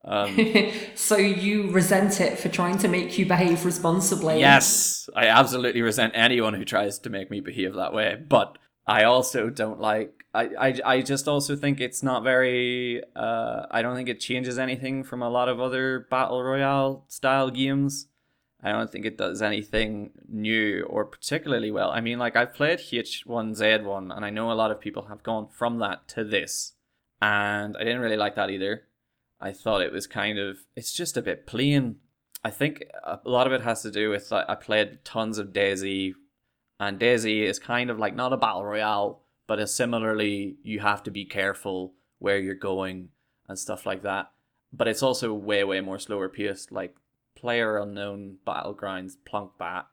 Um, so you resent it for trying to make you behave responsibly. Yes, I absolutely resent anyone who tries to make me behave that way. But I also don't like. I, I, I just also think it's not very. Uh, I don't think it changes anything from a lot of other battle royale style games. I don't think it does anything new or particularly well. I mean, like I've played H1Z1, and I know a lot of people have gone from that to this, and I didn't really like that either. I thought it was kind of it's just a bit plain. I think a lot of it has to do with like, I played tons of DayZ, and DayZ is kind of like not a battle royale, but is similarly you have to be careful where you're going and stuff like that. But it's also way way more slower paced. Like player unknown battlegrounds plunk bat,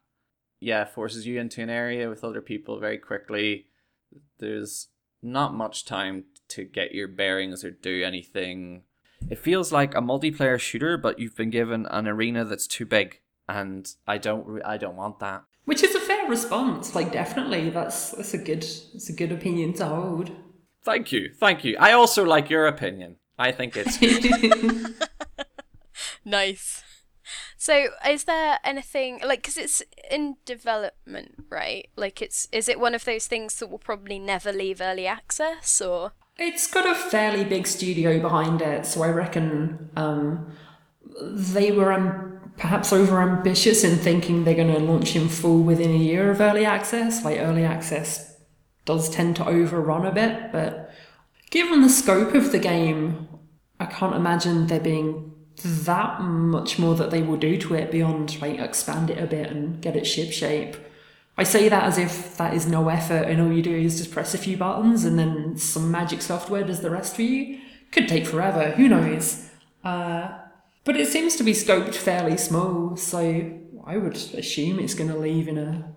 yeah, forces you into an area with other people very quickly. There's not much time to get your bearings or do anything. It feels like a multiplayer shooter, but you've been given an arena that's too big, and I don't, re- I don't want that. Which is a fair response. Like definitely, that's that's a good that's a good opinion to hold. Thank you, thank you. I also like your opinion. I think it's nice? So, is there anything like because it's in development, right? Like, it's is it one of those things that will probably never leave early access, or It's got a fairly big studio behind it, so I reckon um, they were um, perhaps over ambitious in thinking they're going to launch in full within a year of early access. Like early access does tend to overrun a bit, but given the scope of the game, I can't imagine there being that much more that they will do to it beyond like expand it a bit and get it ship shape. I say that as if that is no effort and all you do is just press a few buttons and then some magic software does the rest for you. Could take forever, who knows? Uh, but it seems to be scoped fairly small, so I would assume it's going to leave in a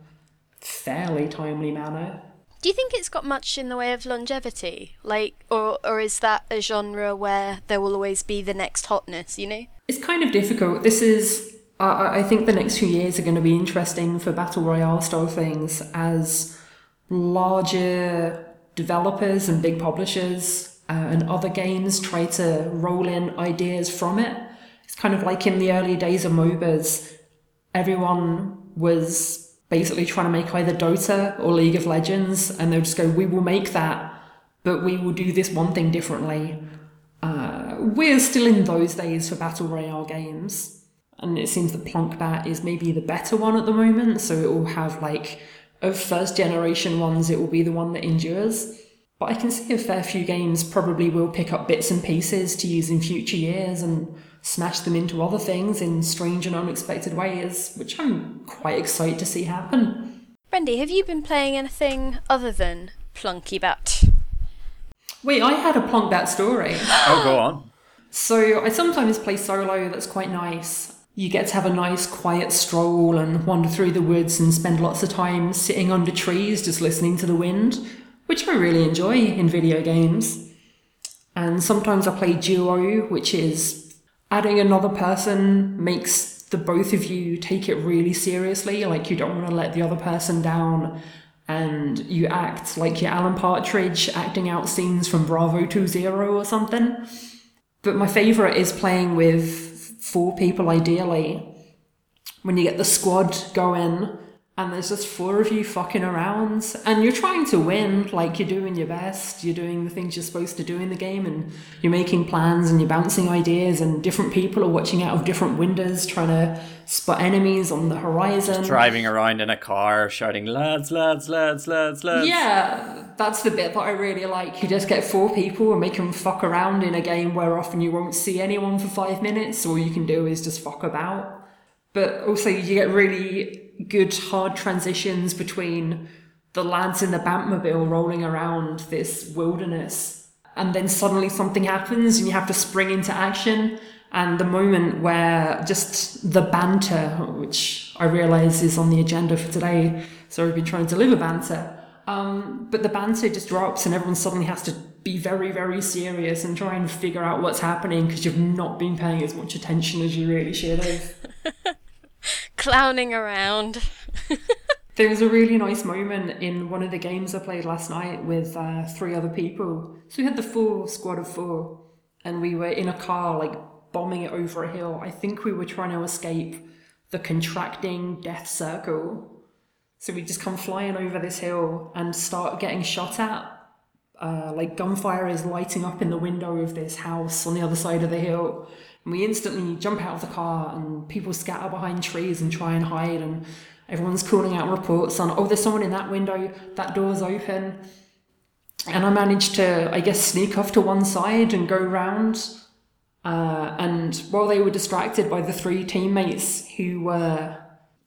fairly timely manner. Do you think it's got much in the way of longevity? Like, or or is that a genre where there will always be the next hotness? You know? It's kind of difficult. This is I, I think the next few years are going to be interesting for battle royale style things as larger developers and big publishers uh, and other games try to roll in ideas from it. It's kind of like in the early days of MOBAs, everyone was basically trying to make either Dota or League of Legends, and they'll just go, "We will make that, but we will do this one thing differently." Uh, we're still in those days for battle royale games, and it seems that Plunkbat is maybe the better one at the moment. So it will have like of first generation ones, it will be the one that endures. But I can see a fair few games probably will pick up bits and pieces to use in future years and smash them into other things in strange and unexpected ways, which I'm quite excited to see happen. Brendy, have you been playing anything other than Plunky Bat? Wait, I had a Plunkbat story. Oh, go on. So I sometimes play solo, that's quite nice. You get to have a nice quiet stroll and wander through the woods and spend lots of time sitting under trees just listening to the wind, which I really enjoy in video games. And sometimes I play duo, which is adding another person makes the both of you take it really seriously, like you don't want to let the other person down and you act like you're Alan Partridge acting out scenes from Bravo 20 or something. But my favourite is playing with four people ideally. When you get the squad going and there's just four of you fucking around and you're trying to win, like you're doing your best, you're doing the things you're supposed to do in the game and you're making plans and you're bouncing ideas and different people are watching out of different windows trying to spot enemies on the horizon. Driving around in a car, shouting, lads, lads, lads, lads, lads. Yeah, that's the bit that I really like. You just get four people and make them fuck around in a game where often you won't see anyone for five minutes. All you can do is just fuck about. But also, you get really good hard transitions between the lads in the Batmobile rolling around this wilderness. And then suddenly something happens and you have to spring into action. And the moment where just the banter, which I realize is on the agenda for today, so we've been trying to deliver banter. Um, but the banter just drops and everyone suddenly has to be very, very serious and try and figure out what's happening because you've not been paying as much attention as you really should have. Clowning around. There was a really nice moment in one of the games I played last night with uh, three other people. So we had the full squad of four, and we were in a car, like bombing it over a hill. I think we were trying to escape the contracting death circle. So we just come flying over this hill and start getting shot at. Uh, like gunfire is lighting up in the window of this house on the other side of the hill. And we instantly jump out of the car and people scatter behind trees and try and hide and everyone's calling out reports on, oh, there's someone in that window, that door's open. And I managed to, I guess, sneak off to one side and go round. Uh, and while they were distracted by the three teammates who were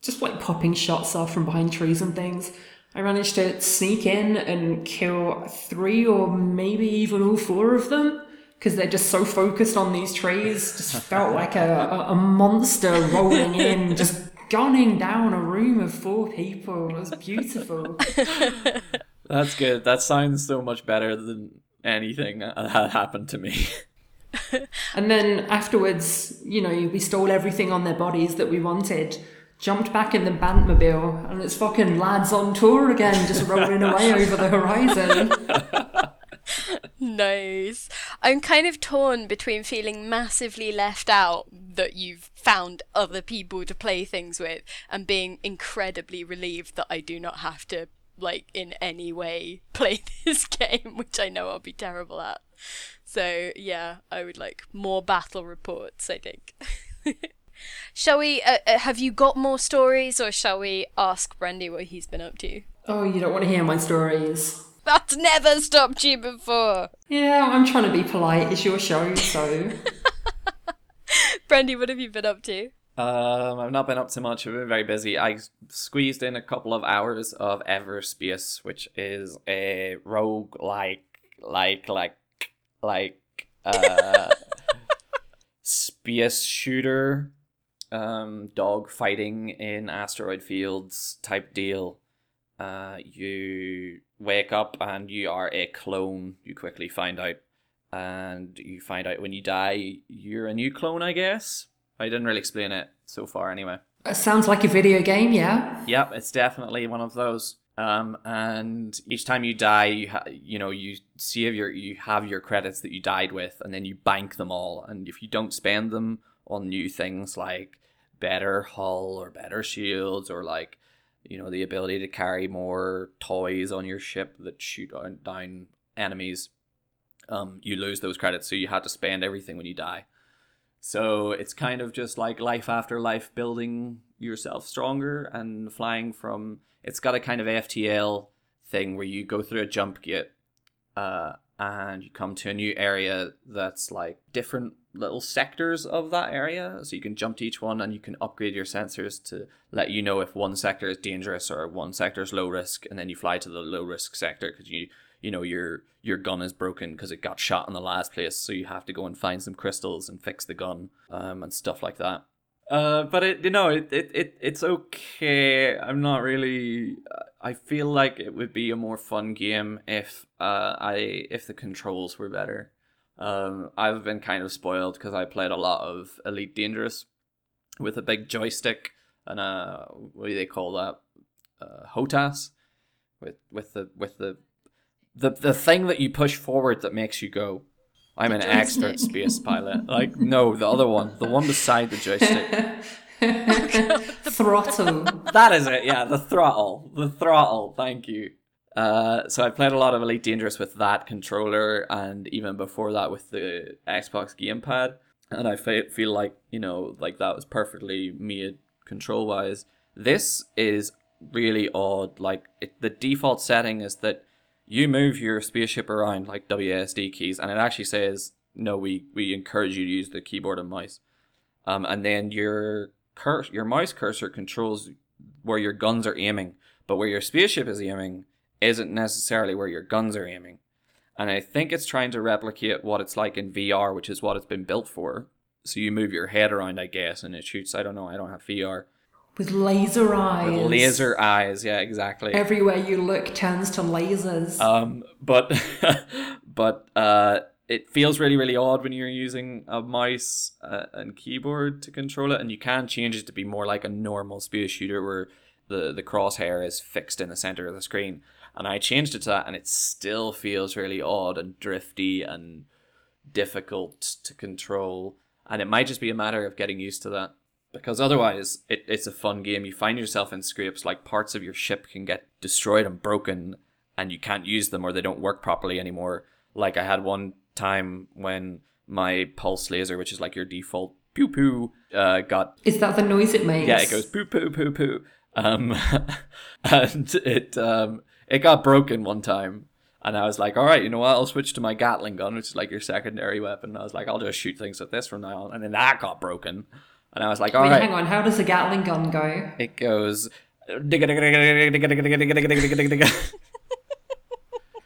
just like popping shots off from behind trees and things, I managed to sneak in and kill three or maybe even all four of them because they're just so focused on these trees. Just felt like a, a, a monster rolling in, just gunning down a room of four people. It was beautiful. That's good. That sounds so much better than anything that happened to me. And then afterwards, you know, we stole everything on their bodies that we wanted, jumped back in the Bantmobile, and it's fucking lads on tour again, just rolling away over the horizon. Nice. I'm kind of torn between feeling massively left out that you've found other people to play things with and being incredibly relieved that I do not have to like in any way play this game, which I know I'll be terrible at. So yeah, I would like more battle reports. I think. shall we? Uh, uh, have you got more stories, or shall we ask Brandy what he's been up to? Oh, you don't want to hear my stories. That's never stopped you before. Yeah, I'm trying to be polite. It's your show, so. Brandy, what have you been up to? Um, I've not been up to much. I've been very busy. I squeezed in a couple of hours of Everspace, which is a rogue like like like like uh space shooter um dog fighting in asteroid fields type deal. Uh you wake up and you are a clone, you quickly find out. And you find out when you die, you're a new clone, I guess. I didn't really explain it, so far anyway. It sounds like a video game, yeah. Yep, it's definitely one of those. Um, and each time you die, you ha- you know you see if your you have your credits that you died with, and then you bank them all. And if you don't spend them on new things like better hull or better shields or like you know the ability to carry more toys on your ship that shoot down, enemies, um, you lose those credits. So you had to spend everything when you die. So it's kind of just like life after life, building yourself stronger and flying from. It's got a kind of FTL thing where you go through a jump gate, uh, and you come to a new area that's like different little sectors of that area. So you can jump to each one, and you can upgrade your sensors to let you know if one sector is dangerous or one sector is low risk, and then you fly to the low risk sector because you you know your your gun is broken because it got shot in the last place, so you have to go and find some crystals and fix the gun, um, and stuff like that. Uh, but it you know it, it, it it's okay. I'm not really. I feel like it would be a more fun game if uh I if the controls were better. Um, I've been kind of spoiled because I played a lot of Elite Dangerous with a big joystick and a what do they call that? Uh, HOTAS with with the with the the the thing that you push forward that makes you go. I'm an expert space pilot. Like no, the other one, the one beside the joystick. Throttle. that is it. Yeah, the throttle, the throttle. Thank you. Uh, so I played a lot of Elite Dangerous with that controller, and even before that with the Xbox gamepad. And I fe- feel like you know, like that was perfectly made control wise. This is really odd. Like it, the default setting is that you move your spaceship around like WSD keys, and it actually says no. We we encourage you to use the keyboard and mouse. Um, and then your cur- your mouse cursor controls where your guns are aiming, but where your spaceship is aiming isn't necessarily where your guns are aiming. And I think it's trying to replicate what it's like in VR, which is what it's been built for. So you move your head around, I guess, and it shoots. I don't know. I don't have VR. With laser eyes. With laser eyes, yeah, exactly. Everywhere you look turns to lasers. Um, but but uh, it feels really really odd when you're using a mouse uh, and keyboard to control it, and you can change it to be more like a normal space shooter where the the crosshair is fixed in the center of the screen. And I changed it to that, and it still feels really odd and drifty and difficult to control. And it might just be a matter of getting used to that because otherwise it, it's a fun game. You find yourself in scrapes like parts of your ship can get destroyed and broken and you can't use them or they don't work properly anymore. Like I had one time when my pulse laser, which is like your default pew pew, uh, got Is that the noise it makes? yeah, it goes poo poo poo poo. Um, and it um it got broken one time. And I was like, all right, you know what? I'll switch to my Gatling gun, which is like your secondary weapon. I was like, I'll just shoot things with this from now on. And then that got broken. And I was like, all Wait, right. hang on. How does the Gatling gun go? It goes.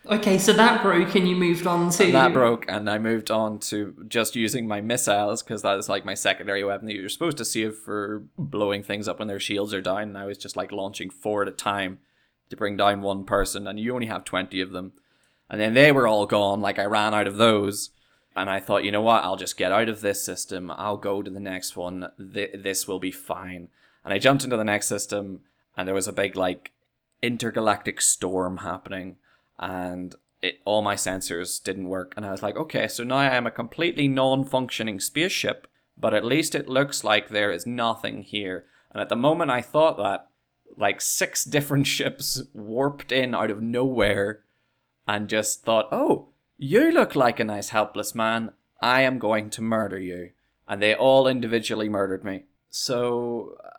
Okay, so that broke and you moved on to. that broke, and I moved on to just using my missiles because that is like my secondary weapon that you're supposed to save for blowing things up when their shields are down. And I was just like launching four at a time to bring down one person, and you only have 20 of them. And then they were all gone, like I ran out of those. And I thought, you know what, I'll just get out of this system. I'll go to the next one. Th- this will be fine. And I jumped into the next system, and there was a big, like, intergalactic storm happening. And it, all my sensors didn't work. And I was like, okay, so now I am a completely non functioning spaceship, but at least it looks like there is nothing here. And at the moment I thought that, like, six different ships warped in out of nowhere and just thought, oh, you look like a nice helpless man. I am going to murder you. And they all individually murdered me. So uh,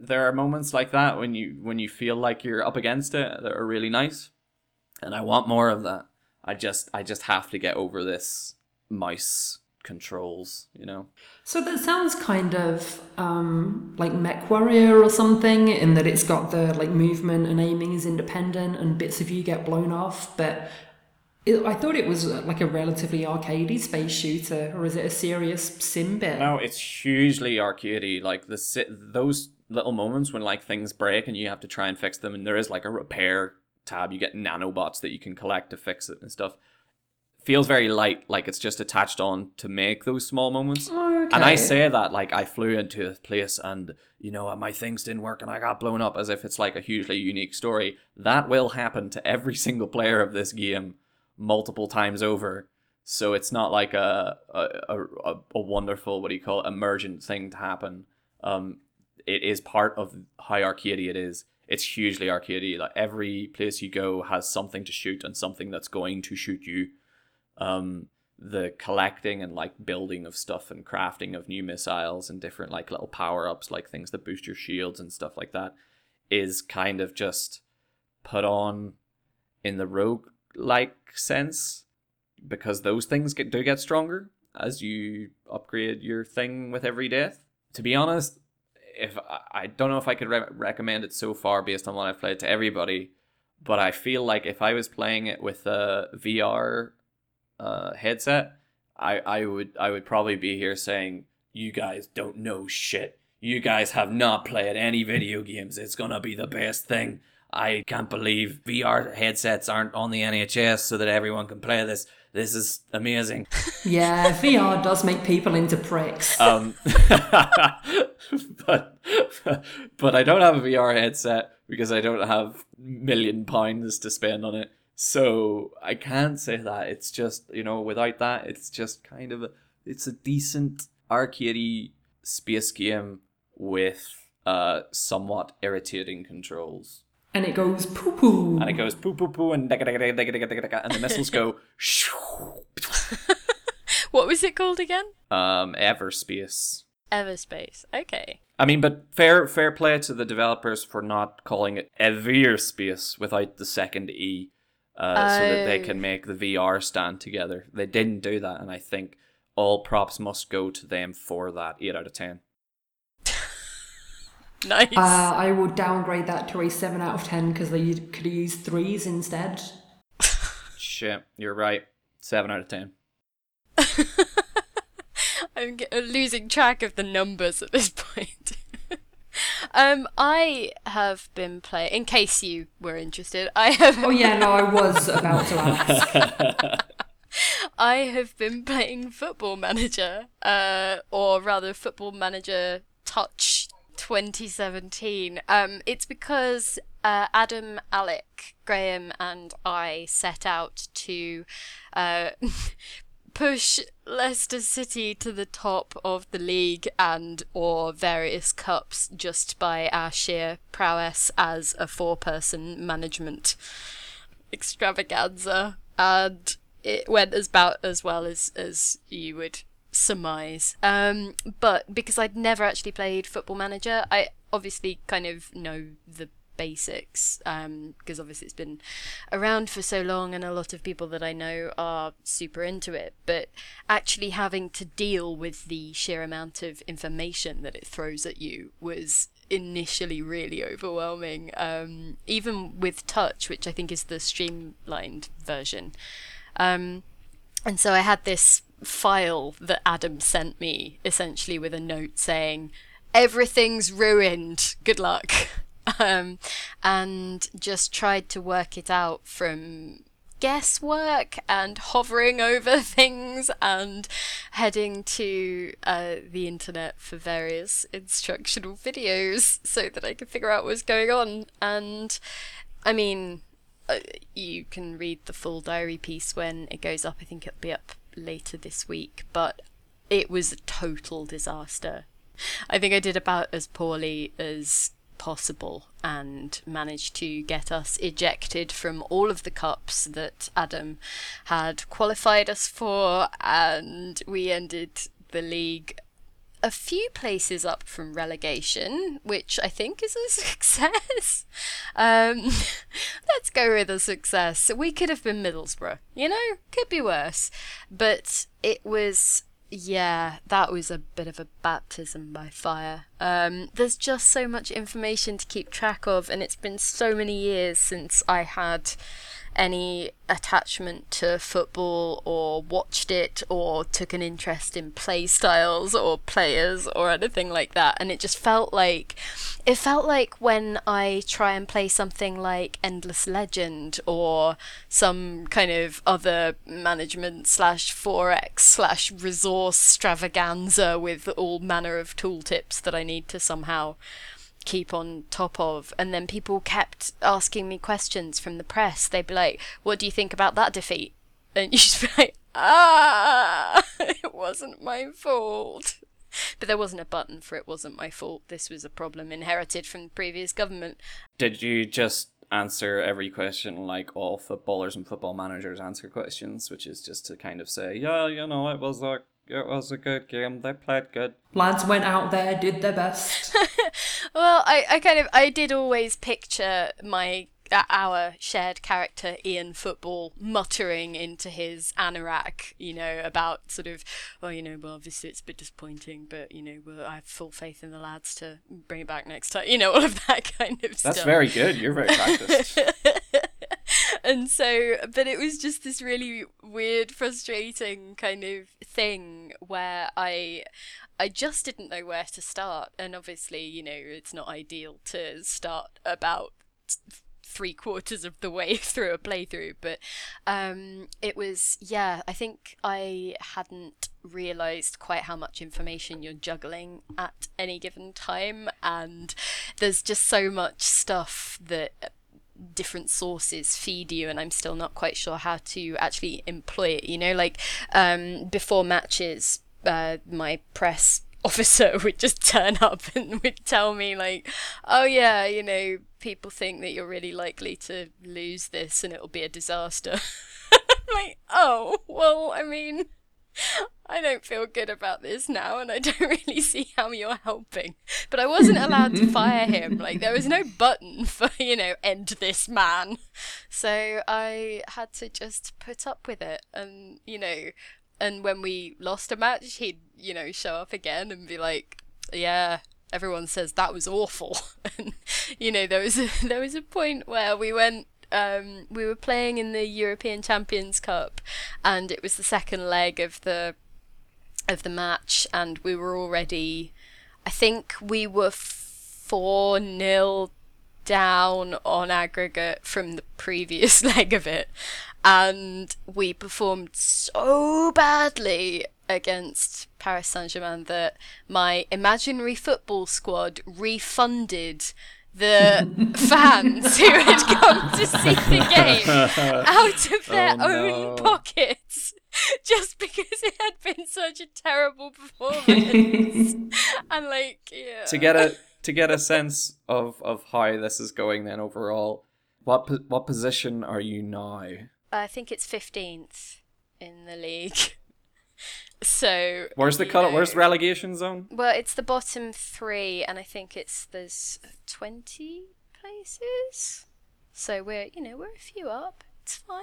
there are moments like that when you when you feel like you're up against it that are really nice. And I want more of that. I just I just have to get over this mouse controls, you know. So that sounds kind of um, like MechWarrior or something, in that it's got the like movement and aiming is independent, and bits of you get blown off. But it, I thought it was uh, like a relatively arcadey space shooter, or is it a serious sim bit? No, it's hugely arcadey. Like the si- those little moments when like things break and you have to try and fix them, and there is like a repair tab. You get nanobots that you can collect to fix it and stuff. Feels very light, like it's just attached on to make those small moments. Okay. And I say that like I flew into a place and you know my things didn't work and I got blown up as if it's like a hugely unique story. That will happen to every single player of this game multiple times over. So it's not like a a, a, a wonderful what do you call it, emergent thing to happen. Um, it is part of how arcadey it is. It's hugely arcadey. Like every place you go has something to shoot and something that's going to shoot you. Um, the collecting and like building of stuff and crafting of new missiles and different like little power ups, like things that boost your shields and stuff like that, is kind of just put on in the rogue like sense because those things get do get stronger as you upgrade your thing with every death. To be honest, if I don't know if I could re- recommend it so far based on what I've played to everybody, but I feel like if I was playing it with a VR uh, headset, I I would I would probably be here saying you guys don't know shit. You guys have not played any video games. It's gonna be the best thing. I can't believe VR headsets aren't on the NHS so that everyone can play this. This is amazing. Yeah, VR does make people into pricks. Um, but but I don't have a VR headset because I don't have million pounds to spend on it. So I can't say that. It's just you know without that, it's just kind of a it's a decent arcadey space game with uh somewhat irritating controls. and it goes poo poo. And it goes poo poo poo and and the missiles go What was it called again? um Everspace. Everspace. Okay. I mean, but fair fair play to the developers for not calling it Everspace without the second E, uh, so that they Oh. can make the VR stand together. They didn't do that, and I think all props must go to them for that. Eight out of ten. Nice. Uh, I would downgrade that to a 7 out of 10 because they could have used threes instead. Shit, you're right. Seven out of ten. I'm ge- losing track of the numbers at this point. Um, I have been playing. In case you were interested, I have. Oh, yeah, no, I was about to ask. I have been playing Football Manager, uh, or rather, Football Manager Touch 2017. Um, it's because uh, Adam, Alec, Graham, and I set out to uh, push Leicester City to the top of the league and or various cups just by our sheer prowess as a four-person management extravaganza. And it went as about as well as as you would surmise. Um but because i'd never actually played football manager i obviously kind of know the basics um because obviously it's been around for so long and a lot of people that i know are super into it but actually having to deal with the sheer amount of information that it throws at you was initially really overwhelming um even with touch which i think is the streamlined version um and so I had this file that Adam sent me, essentially with a note saying, "Everything's ruined. Good luck." Um, and just tried to work it out from guesswork and hovering over things and heading to uh, the internet for various instructional videos so that I could figure out what's going on. And I mean, uh, you can read the full diary piece when it goes up. I think it'll be up later this week, but it was a total disaster. I think I did about as poorly as possible and managed to get us ejected from all of the cups that Adam had qualified us for, and we ended the league a few places up from relegation, which I think is a success. Um, let's go with a success. We could have been Middlesbrough, you know, could be worse. But it was, yeah, that was a bit of a baptism by fire. Um, there's just so much information to keep track of, and it's been so many years since I had any attachment to football or watched it or took an interest in play styles or players or anything like that. And it just felt like it felt like when I try and play something like Endless Legend or some kind of other management slash 4X slash resource extravaganza with all manner of tooltips that I need to somehow keep on top of. And then people kept asking me questions from the press. They'd be like, "What do you think about that defeat?" And you just be like, "Ah, it wasn't my fault." But there wasn't a button for it wasn't my fault. This was a problem inherited from the previous government. Did you just answer every question like all footballers and football managers answer questions, which is just to kind of say, yeah, you know, it was a it was a good game. They played good. Lads went out there, did their best. Well, I, I kind of I did always picture my uh, our shared character Ian Football muttering into his anorak, you know, about sort of, oh, you know, well, obviously it's a bit disappointing, but you know, well, I have full faith in the lads to bring it back next time, you know, all of that kind of stuff. That's very good. You're very practiced. and so but it was just this really weird frustrating kind of thing where i i just didn't know where to start. And obviously you know it's not ideal to start about three quarters of the way through a playthrough but um it was yeah i think i hadn't realized quite how much information you're juggling at any given time. And there's just so much stuff that different sources feed you and i'm still not quite sure how to actually employ it you know? Like um, before matches uh, my press officer would just turn up and would tell me like oh yeah you know people think that you're really likely to lose this and it'll be a disaster. Like oh well i mean I don't feel good about this now, and I don't really see how you're helping. But I wasn't allowed to fire him. Like, there was no button for, you know, end this man. So I had to just put up with it. And, you know, and when we lost a match, he'd, you know, show up again and be like, yeah, everyone says that was awful. and, you know, there was a, there was a point where we went um, we were playing in the European Champions Cup, and it was the second leg of the of the match, and we were already, I think we were four nil down on aggregate from the previous leg of it, and we performed so badly against Paris Saint Germain that my imaginary football squad refunded the fans who had come to see the game out of their Oh, no. own pockets just because it had been such a terrible performance. and like, yeah. to get a to get a sense of of how this is going then overall, what po- what position are you now? I think it's 15th in the league. So Where's the you cut? Where's the relegation zone? Well, it's the bottom three, and I think it's there's twenty places. So we're you know we're a few up. It's fine.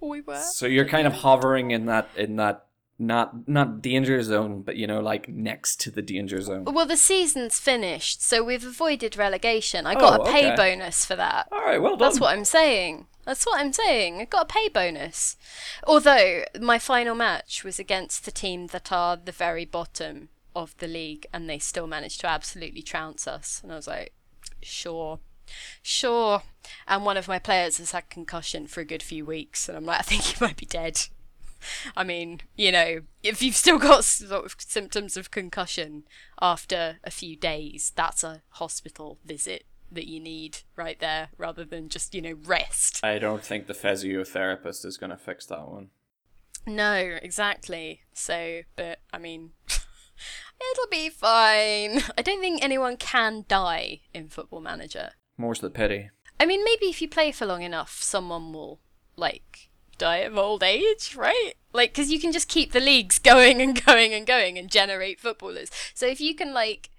We were. So you're kind of hovering in that in that not not danger zone, but you know like next to the danger zone. Well, the season's finished, so we've avoided relegation. I got Oh, a pay okay. bonus for that. All right, well done. That's what I'm saying. That's what I'm saying. I got a pay bonus. Although my final match was against the team that are the very bottom of the league and they still managed to absolutely trounce us. And I was like, sure. Sure. And one of my players has had concussion for a good few weeks and I'm like, I think he might be dead. I mean, you know, if you've still got sort of symptoms of concussion after a few days, that's a hospital visit that you need right there rather than just, you know, rest. I don't think the physiotherapist is going to fix that one. No, exactly. So, but I mean, it'll be fine. I don't think anyone can die in Football Manager. More's the pity. I mean, maybe if you play for long enough, someone will, like, die of old age, right? Like, because you can just keep the leagues going and going and going and generate footballers. So if you can, like,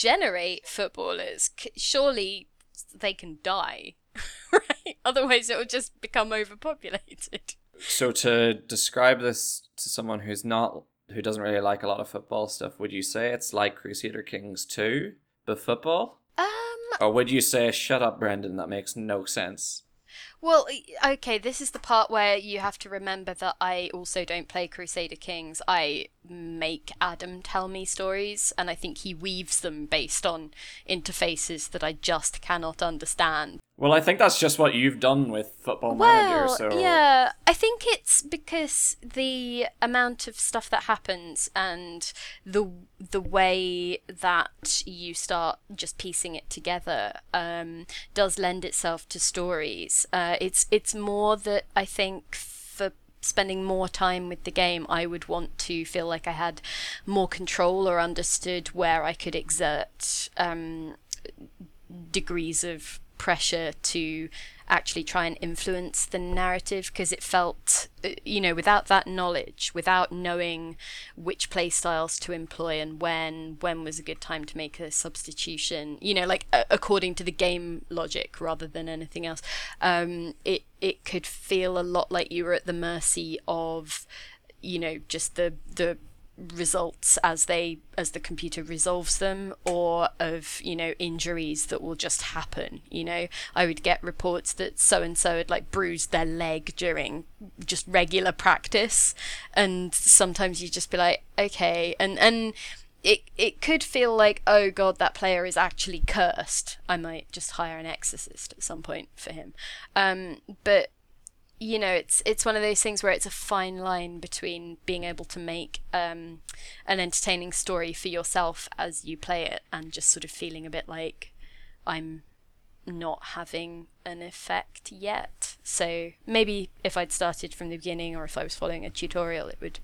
generate footballers, surely they can die, right? Otherwise, it will just become overpopulated. So to describe this to someone who's not who doesn't really like a lot of football stuff, would you say it's like Crusader Kings 2, but football? Um, Or would you say shut up Brendan, that makes no sense? Well, okay, this is the part where you have to remember that I also don't play Crusader Kings. I make Adam tell me stories, and I think he weaves them based on interfaces that I just cannot understand. Well, I think that's just what you've done with Football Well, Manager. So yeah, I think it's because the amount of stuff that happens and the the way that you start just piecing it together um, does lend itself to stories. Uh, it's it's more that I think for spending more time with the game, I would want to feel like I had more control or understood where I could exert um, degrees of pressure to actually try and influence the narrative because it felt uh, you know without that knowledge without knowing which play styles to employ and when when was a good time to make a substitution you know like according to the game logic rather than anything else um, it it could feel a lot like you were at the mercy of you know just the the results as they as the computer resolves them or of you know injuries that will just happen you know? I would get reports that so and so had like bruised their leg during just regular practice and sometimes you just be like okay and and it it could feel like oh god that player is actually cursed. I might just hire an exorcist at some point for him. Um but you know, it's it's one of those things where it's a fine line between being able to make um, an entertaining story for yourself as you play it, and just sort of feeling a bit like I'm not having an effect yet. So maybe if I'd started from the beginning, or if I was following a tutorial, it would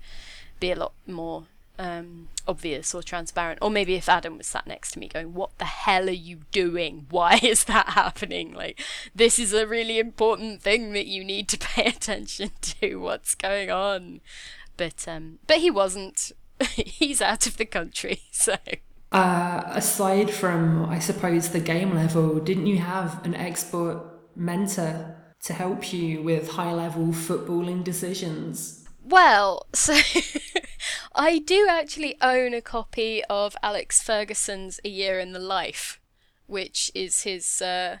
be a lot more um, obvious or transparent. Or maybe if Adam was sat next to me going, What the hell are you doing? Why is that happening? Like, this is a really important thing that you need to pay attention to. What's going on? But um, but he wasn't. He's out of the country, so. Uh, aside from, I suppose, the game level, didn't you have an expert mentor to help you with high level footballing decisions? Well, so I do actually own a copy of Alex Ferguson's A Year in the Life, which is his uh,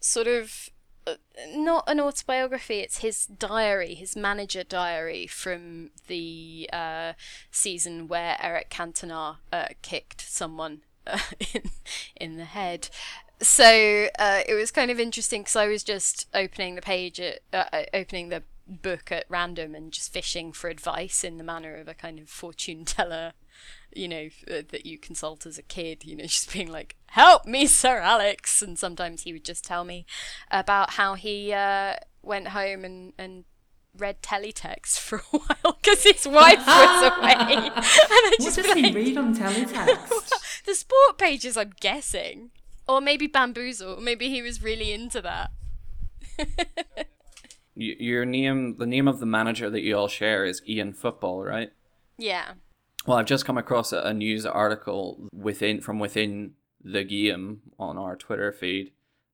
sort of uh, not an autobiography, it's his diary, his manager diary from the uh, season where Eric Cantona uh, kicked someone uh, in, in the head. So uh, it was kind of interesting because I was just opening the page, at, uh, opening the book at random and just fishing for advice in the manner of a kind of fortune teller, you know, uh, that you consult as a kid, you know, just being like, help me, Sir Alex. And sometimes he would just tell me about how he uh, went home and, and read teletext for a while because his wife was away. and I what does he read on teletext? the sport pages, I'm guessing. Or maybe Bamboozle. Maybe he was really into that. Your name, the name of the manager that you all share is Ian Football, right? Yeah. Well, I've just come across a, news article within from within the game on our Twitter feed.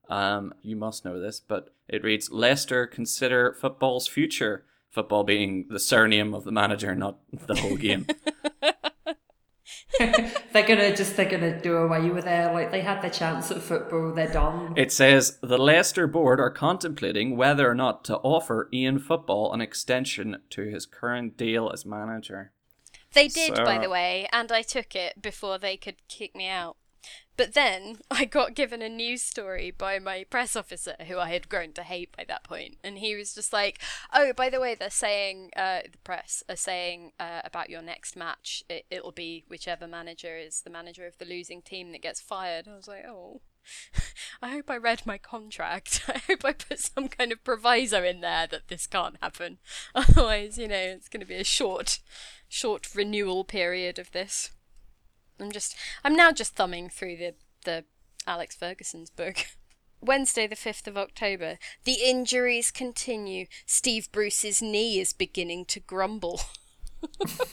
Um, you must know this, but it reads: Leicester consider football's future. Football being the surname of the manager, not the whole game. they're gonna just they're gonna do away with it. Like they had the chance at football, they're done. It says the Leicester board are contemplating whether or not to offer Ian Football an extension to his current deal as manager. They did, so... by the way, and I took it before they could kick me out. But then I got given a news story by my press officer, who I had grown to hate by that point, and he was just like, "Oh, by the way, they're saying uh, the press are saying uh, about your next match, it, it'll be whichever manager is the manager of the losing team that gets fired." I was like, "Oh." I hope I read my contract. I hope I put some kind of proviso in there that this can't happen. Otherwise, you know, it's going to be a short, short renewal period of this. I'm just I'm now just thumbing through the the Alex Ferguson's book. Wednesday, the 5th of October. The injuries continue. Steve Bruce's knee is beginning to grumble.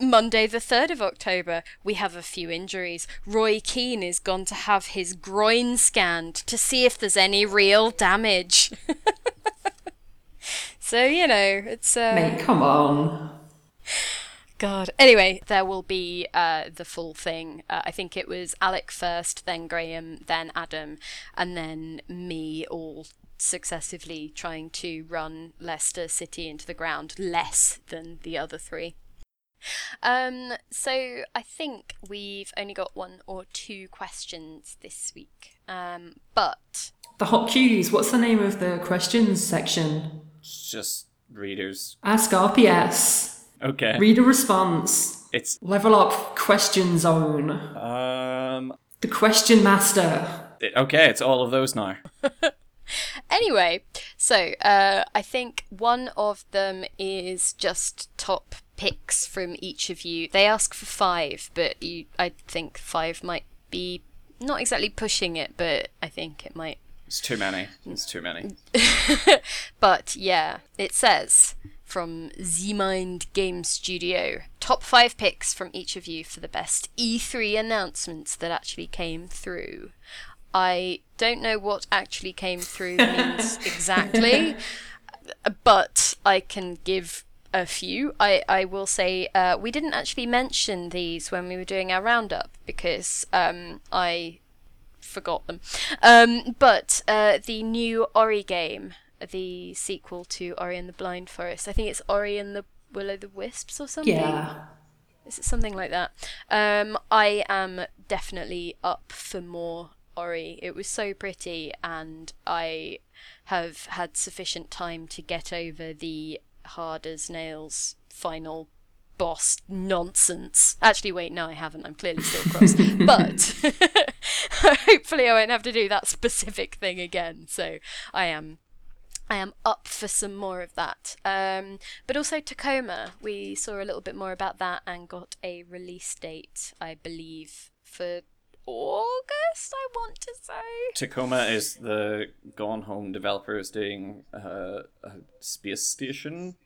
Monday, the 3rd of October, we have a few injuries. Roy Keane is gone to have his groin scanned to see if there's any real damage. so, you know, it's. Uh... Mate, come on God. Anyway, there will be uh, the full thing. Uh, I think it was Alec first, then Graham, then Adam, and then me all successively trying to run Leicester City into the ground less than the other three. Um, so I think we've only got one or two questions this week. Um, but The hot cues. What's the name of the questions section? It's just readers. Ask RPS. Okay. Read a response. It's Level up question zone. um. The question master. it- okay, it's all of those now. Anyway, so uh, I think one of them is just top picks from each of you. They ask for five, but you, I think five might be not exactly pushing it, but I think it might. It's too many. It's too many. But yeah, it says from Z Mind Game Studio top five picks from each of you for the best E3 announcements that actually came through. I don't know what actually came through means exactly, but I can give a few. I, I will say uh, we didn't actually mention these when we were doing our roundup because um, I forgot them. Um, but uh, the new Ori game, the sequel to Ori and the Blind Forest, I think it's Ori and the Will o' the Wisps or something. Yeah. Is it something like that? Um, I am definitely up for more Ori. It was so pretty, and I have had sufficient time to get over the hard as nails final boss nonsense. Actually, wait, no, I haven't. I'm clearly still cross. but hopefully, I won't have to do that specific thing again. So I am I am up for some more of that. Um, but also Tacoma, we saw a little bit more about that and got a release date, I believe, for August. I want to say. Tacoma is the Gone Home developers doing uh, a space station.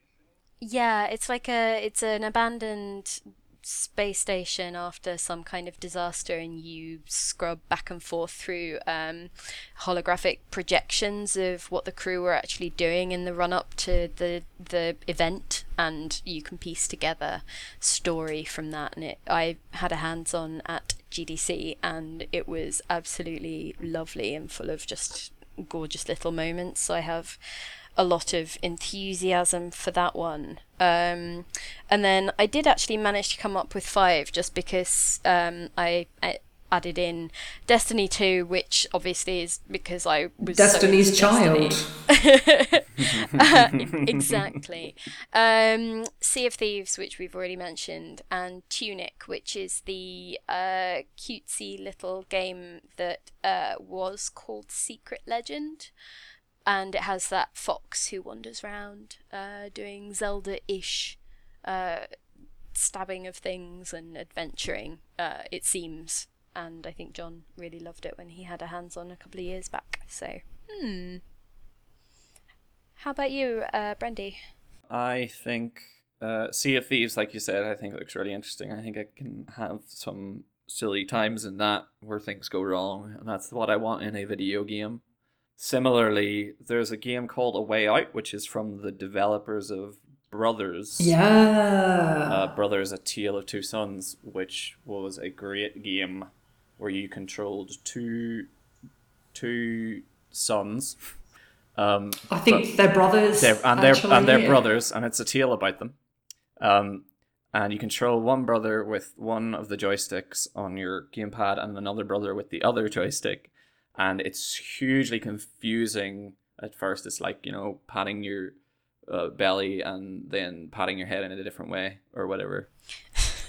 Yeah, it's like a it's an abandoned space station after some kind of disaster and you scrub back and forth through um, holographic projections of what the crew were actually doing in the run up to the the event and you can piece together story from that. And it I had a hands on at GDC and it was absolutely lovely and full of just gorgeous little moments. So I have a lot of enthusiasm for that one. Um, and then I did actually manage to come up with five just because um, I, I added in Destiny 2, which obviously is because I was so Destiny's Destiny. child. Uh, exactly. Um, sea of Thieves, which we've already mentioned, and Tunic, which is the uh, cutesy little game that uh, was called Secret Legend. And it has that fox who wanders around uh, doing Zelda ish uh, stabbing of things and adventuring, uh, it seems. And I think John really loved it when he had a hands on a couple of years back. So, hmm. How about you, uh, Brendy? I think uh, Sea of Thieves, like you said, I think looks really interesting. I think I can have some silly times in that where things go wrong, and that's what I want in a video game. Similarly, there's a game called A Way Out, which is from the developers of Brothers. Yeah. uh, Brothers: A Tale of Two Sons, which was a great game where you controlled two two sons. Um, I think they're brothers. they're, and they're actually. and they're brothers, and it's a tale about them. Um, and you control one brother with one of the joysticks on your gamepad, and another brother with the other joystick, and it's hugely confusing at first. It's like you know patting your uh, belly and then patting your head in a different way or whatever.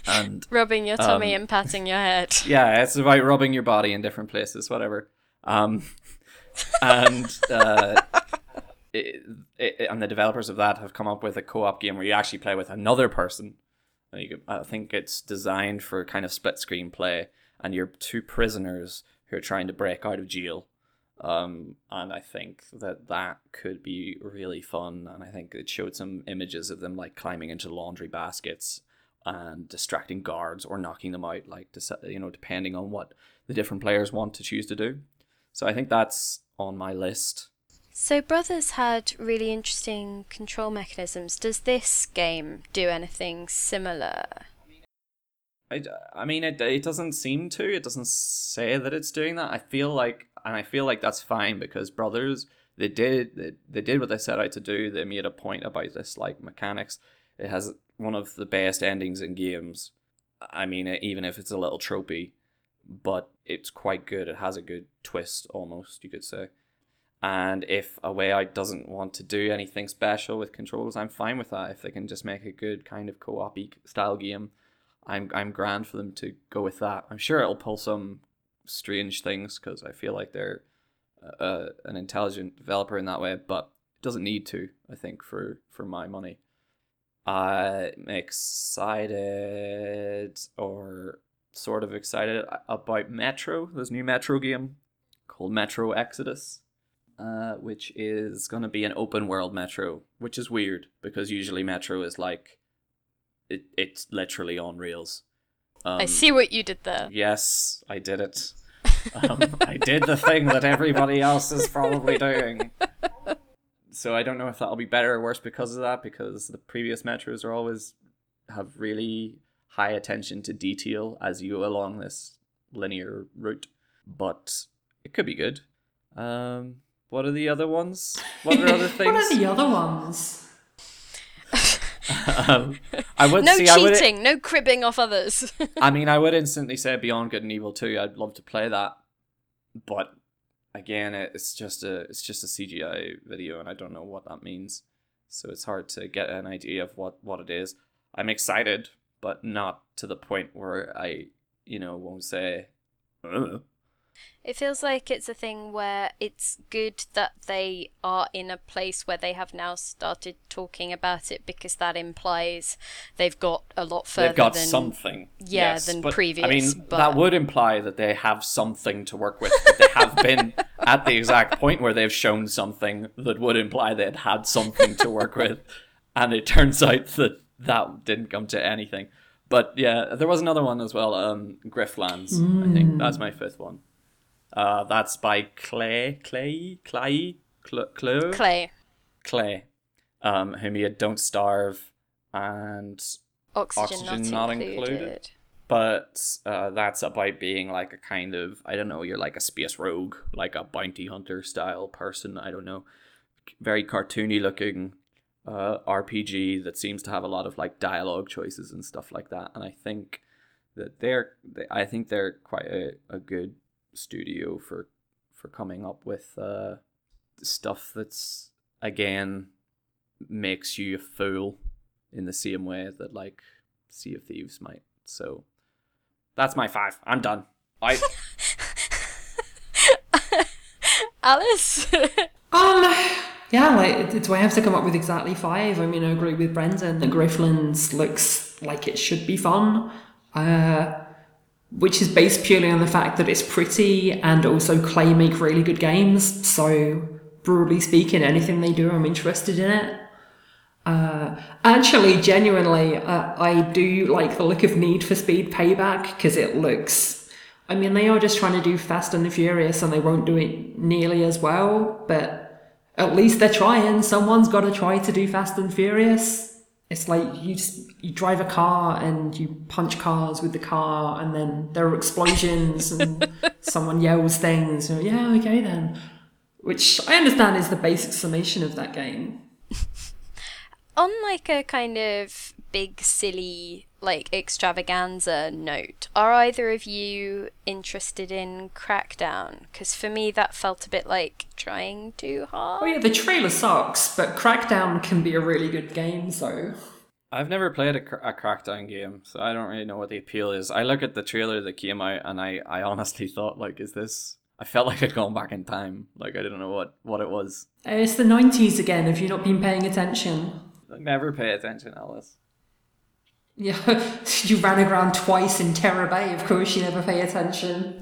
And Rubbing your tummy Um, and patting your head. yeah, it's about rubbing your body in different places, whatever. Um, and uh, it, it, and the developers of that have come up with a co-op game where you actually play with another person. And you I think it's designed for kind of split screen play, and you're two prisoners who are trying to break out of jail. Um, and I think that that could be really fun. And I think it showed some images of them like climbing into laundry baskets and distracting guards or knocking them out, like you know, depending on what the different players want to choose to do. So I think that's on my list. So, Brothers had really interesting control mechanisms. Does this game do anything similar? I, I mean, it, it doesn't seem to. It doesn't say that it's doing that. I feel like, and I feel like that's fine because Brothers, they did they, they did what they set out to do. They made a point about this like mechanics. It has one of the best endings in games. I mean, even if it's a little tropey, but it's quite good. It has a good twist, almost you could say. And if a way out doesn't want to do anything special with controls, I'm fine with that. If they can just make a good kind of co-op style game, I'm I'm grand for them to go with that. I'm sure it'll pull some strange things because I feel like they're uh, an intelligent developer in that way, but it doesn't need to. I think for for my money, I'm excited or sort of excited about Metro. This new Metro game called Metro Exodus uh, which is going to be an open world Metro, which is weird because usually Metro is like it, it's literally on reels. Um, I see what you did there. Yes, I did it. Um, I did the thing that everybody else is probably doing. So I don't know if that'll be better or worse because of that, because the previous metros are always have really high attention to detail as you go along this linear route. But it could be good. Um, what are the other ones? What are other things? what are the other ones? Um, I would no see, cheating, would, no cribbing off others. I mean, I would instantly say Beyond Good and Evil 2. I'd love to play that, but again, it's just a it's just a CGI video, and I don't know what that means. So it's hard to get an idea of what what it is. I'm excited, but not to the point where I, you know, won't say. It feels like it's a thing where it's good that they are in a place where they have now started talking about it because that implies they've got a lot further. They've got than, something. Yeah, yes, than but, previous. I mean, but... that would imply that they have something to work with. They have been at the exact point where they've shown something that would imply they'd had something to work with, and it turns out that that didn't come to anything. But yeah, there was another one as well. Um, Griftlands. Mm. I think that's my fifth one. Uh, that's by Klei, Klei, Klei, Klei, Klei, Klei, um, who made Don't Starve and Oxygen, Oxygen not, not, included. included. But uh, that's about being like a kind of I don't know, you're like a space rogue, like a bounty hunter style person. I don't know, very cartoony looking uh, RPG that seems to have a lot of like dialogue choices and stuff like that. And I think that they're, they, I think they're quite a, a good studio for for coming up with uh, stuff that's again makes you a fool in the same way that like Sea of Thieves might. So that's my five. I'm done. I Alice. um. Yeah, like do I have to come up with exactly five? I mean, I agree with Brendan. The Griftlands looks like it should be fun. Uh, which is based purely on the fact that it's pretty and also Klei make really good games. So, broadly speaking, anything they do, I'm interested in it. Uh, actually, genuinely, uh, I do like the look of Need for Speed Payback because it looks. I mean, they are just trying to do Fast and the Furious and they won't do it nearly as well, but at least they're trying. Someone's got to try to do Fast and Furious. It's like you just you drive a car and you punch cars with the car, and then there are explosions and someone yells things. And, yeah, okay then. Which I understand is the basic summation of that game. On like a kind of big silly like extravaganza note, are either of you interested in Crackdown? Because for me, that felt a bit like trying too hard. Oh yeah, the trailer sucks, but Crackdown can be a really good game. So I've never played a, a Crackdown game, so I don't really know what the appeal is. I look at the trailer that came out, and I, I honestly thought, like, is this? I felt like I'd gone back in time. Like I didn't know what what it was. Uh, it's the nineties again. If you've not been paying attention. I never pay attention, Alice. Yeah, you ran around twice in Terror Bay. Of course, you never pay attention.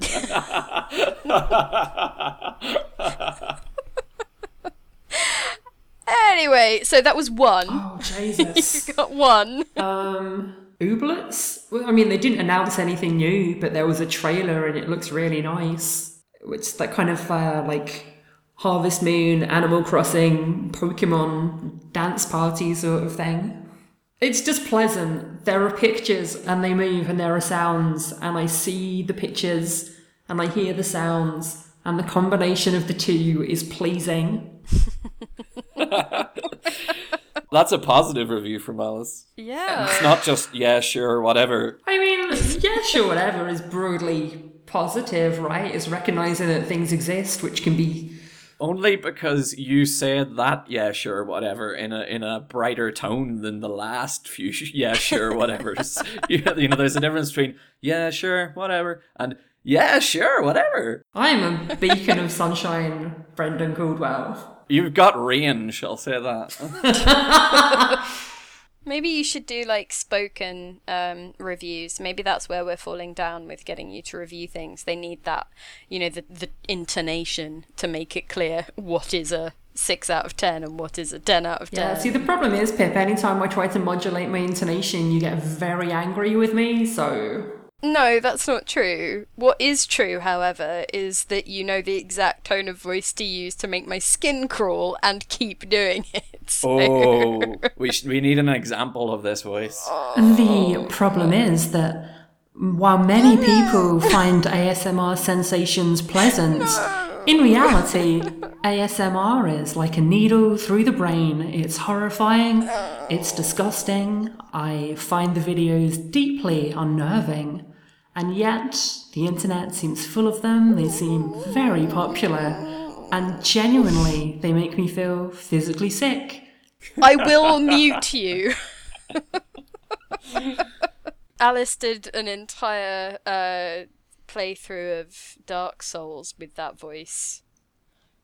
anyway, so that was one. Oh Jesus! you got one. Um, Ooblets. Well, I mean, they didn't announce anything new, but there was a trailer, and it looks really nice. Which that kind of uh, like Harvest Moon, Animal Crossing, Pokemon dance party sort of thing. It's just pleasant. There are pictures and they move and there are sounds and I see the pictures and I hear the sounds and the combination of the two is pleasing. That's a positive review from Alice. Yeah. It's not just yeah, sure, whatever. I mean, yeah, sure, whatever is broadly positive, right? Is recognizing that things exist, which can be Only because you said that yeah, sure, whatever in a in a brighter tone than the last few yeah, sure, whatever. you, you know, there's a difference between yeah, sure, whatever and yeah, sure, whatever. I'm a beacon of sunshine, Brendan Caldwell. You've got range, I'll say that. Maybe you should do like spoken um, reviews. Maybe that's where we're falling down with getting you to review things. They need that, you know, the, the intonation to make it clear what is a 6 out of 10 and what is a 10 out of 10. Yeah, see, the problem is, Pip, anytime I try to modulate my intonation, you get very angry with me, so. No, that's not true. What is true, however, is that you know the exact tone of voice to use to make my skin crawl and keep doing it. So- Oh, we sh- we need an example of this voice. The problem is that while many oh, people find ASMR sensations pleasant, in reality, ASMR is like a needle through the brain. It's horrifying, it's disgusting. I find the videos deeply unnerving. And yet, the internet seems full of them, they seem very popular, and genuinely, they make me feel physically sick. I will mute you. Alice did an entire uh, playthrough of Dark Souls with that voice,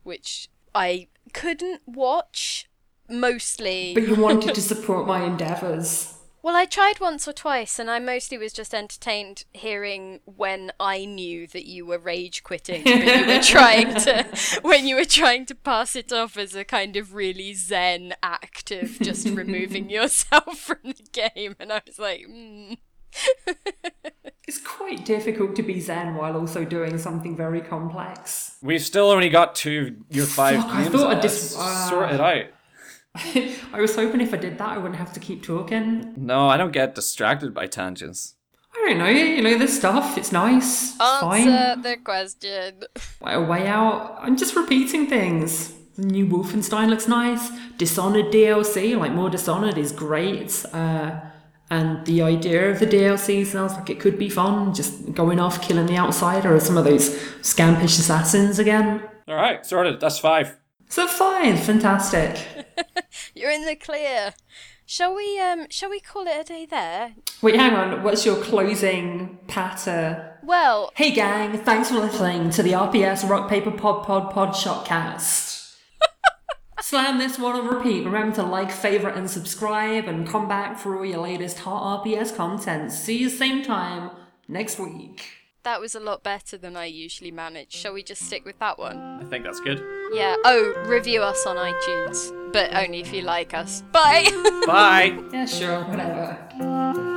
which I couldn't watch mostly. But you wanted to support my endeavours. Well, I tried once or twice, and I mostly was just entertained hearing when I knew that you were rage quitting, but you were trying to, when you were trying to pass it off as a kind of really zen act of just removing yourself from the game, and I was like, mm. It's quite difficult to be zen while also doing something very complex. We've still only got two your five Fuck, I thought I Alice. just- sort it out. I was hoping if I did that, I wouldn't have to keep talking. No, I don't get distracted by tangents. I don't know, you know, this stuff, it's nice. It's fine. answer the question. Like a way out. I'm just repeating things. The new Wolfenstein looks nice. Dishonored DLC, like more Dishonored, is great. Uh, and the idea of the DLC sounds like it could be fun. Just going off, killing the outsider, or some of those scampish assassins again. All right, sorted. That's five. So fine, fantastic. You're in the clear. Shall we um shall we call it a day there? Wait, hang on. What's your closing patter? Well, Hey gang, thanks for listening to the RPS Rock Paper Pod Pod Pod Shotcast. Slam this one on repeat. Remember to like, favorite, and subscribe, and come back for all your latest hot RPS content. See you same time next week. That was a lot better than I usually manage. Shall we just stick with that one? I think that's good. Yeah. Oh, review us on iTunes, but only if you like us. Bye. Bye. Yeah, sure, whatever.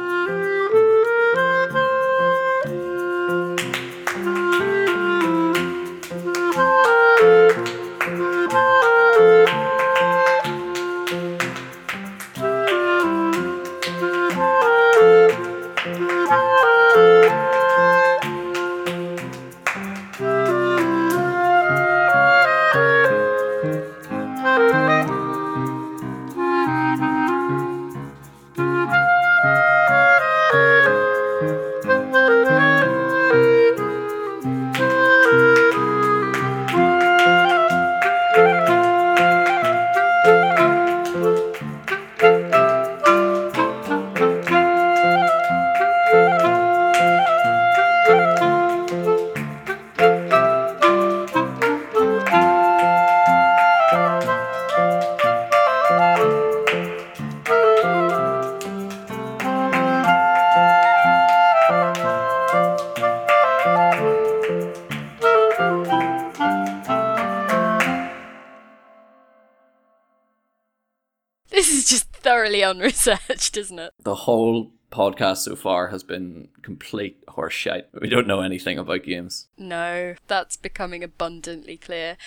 Unresearched, isn't it? The whole podcast so far has been complete horseshit. We don't know anything about games. No, that's becoming abundantly clear.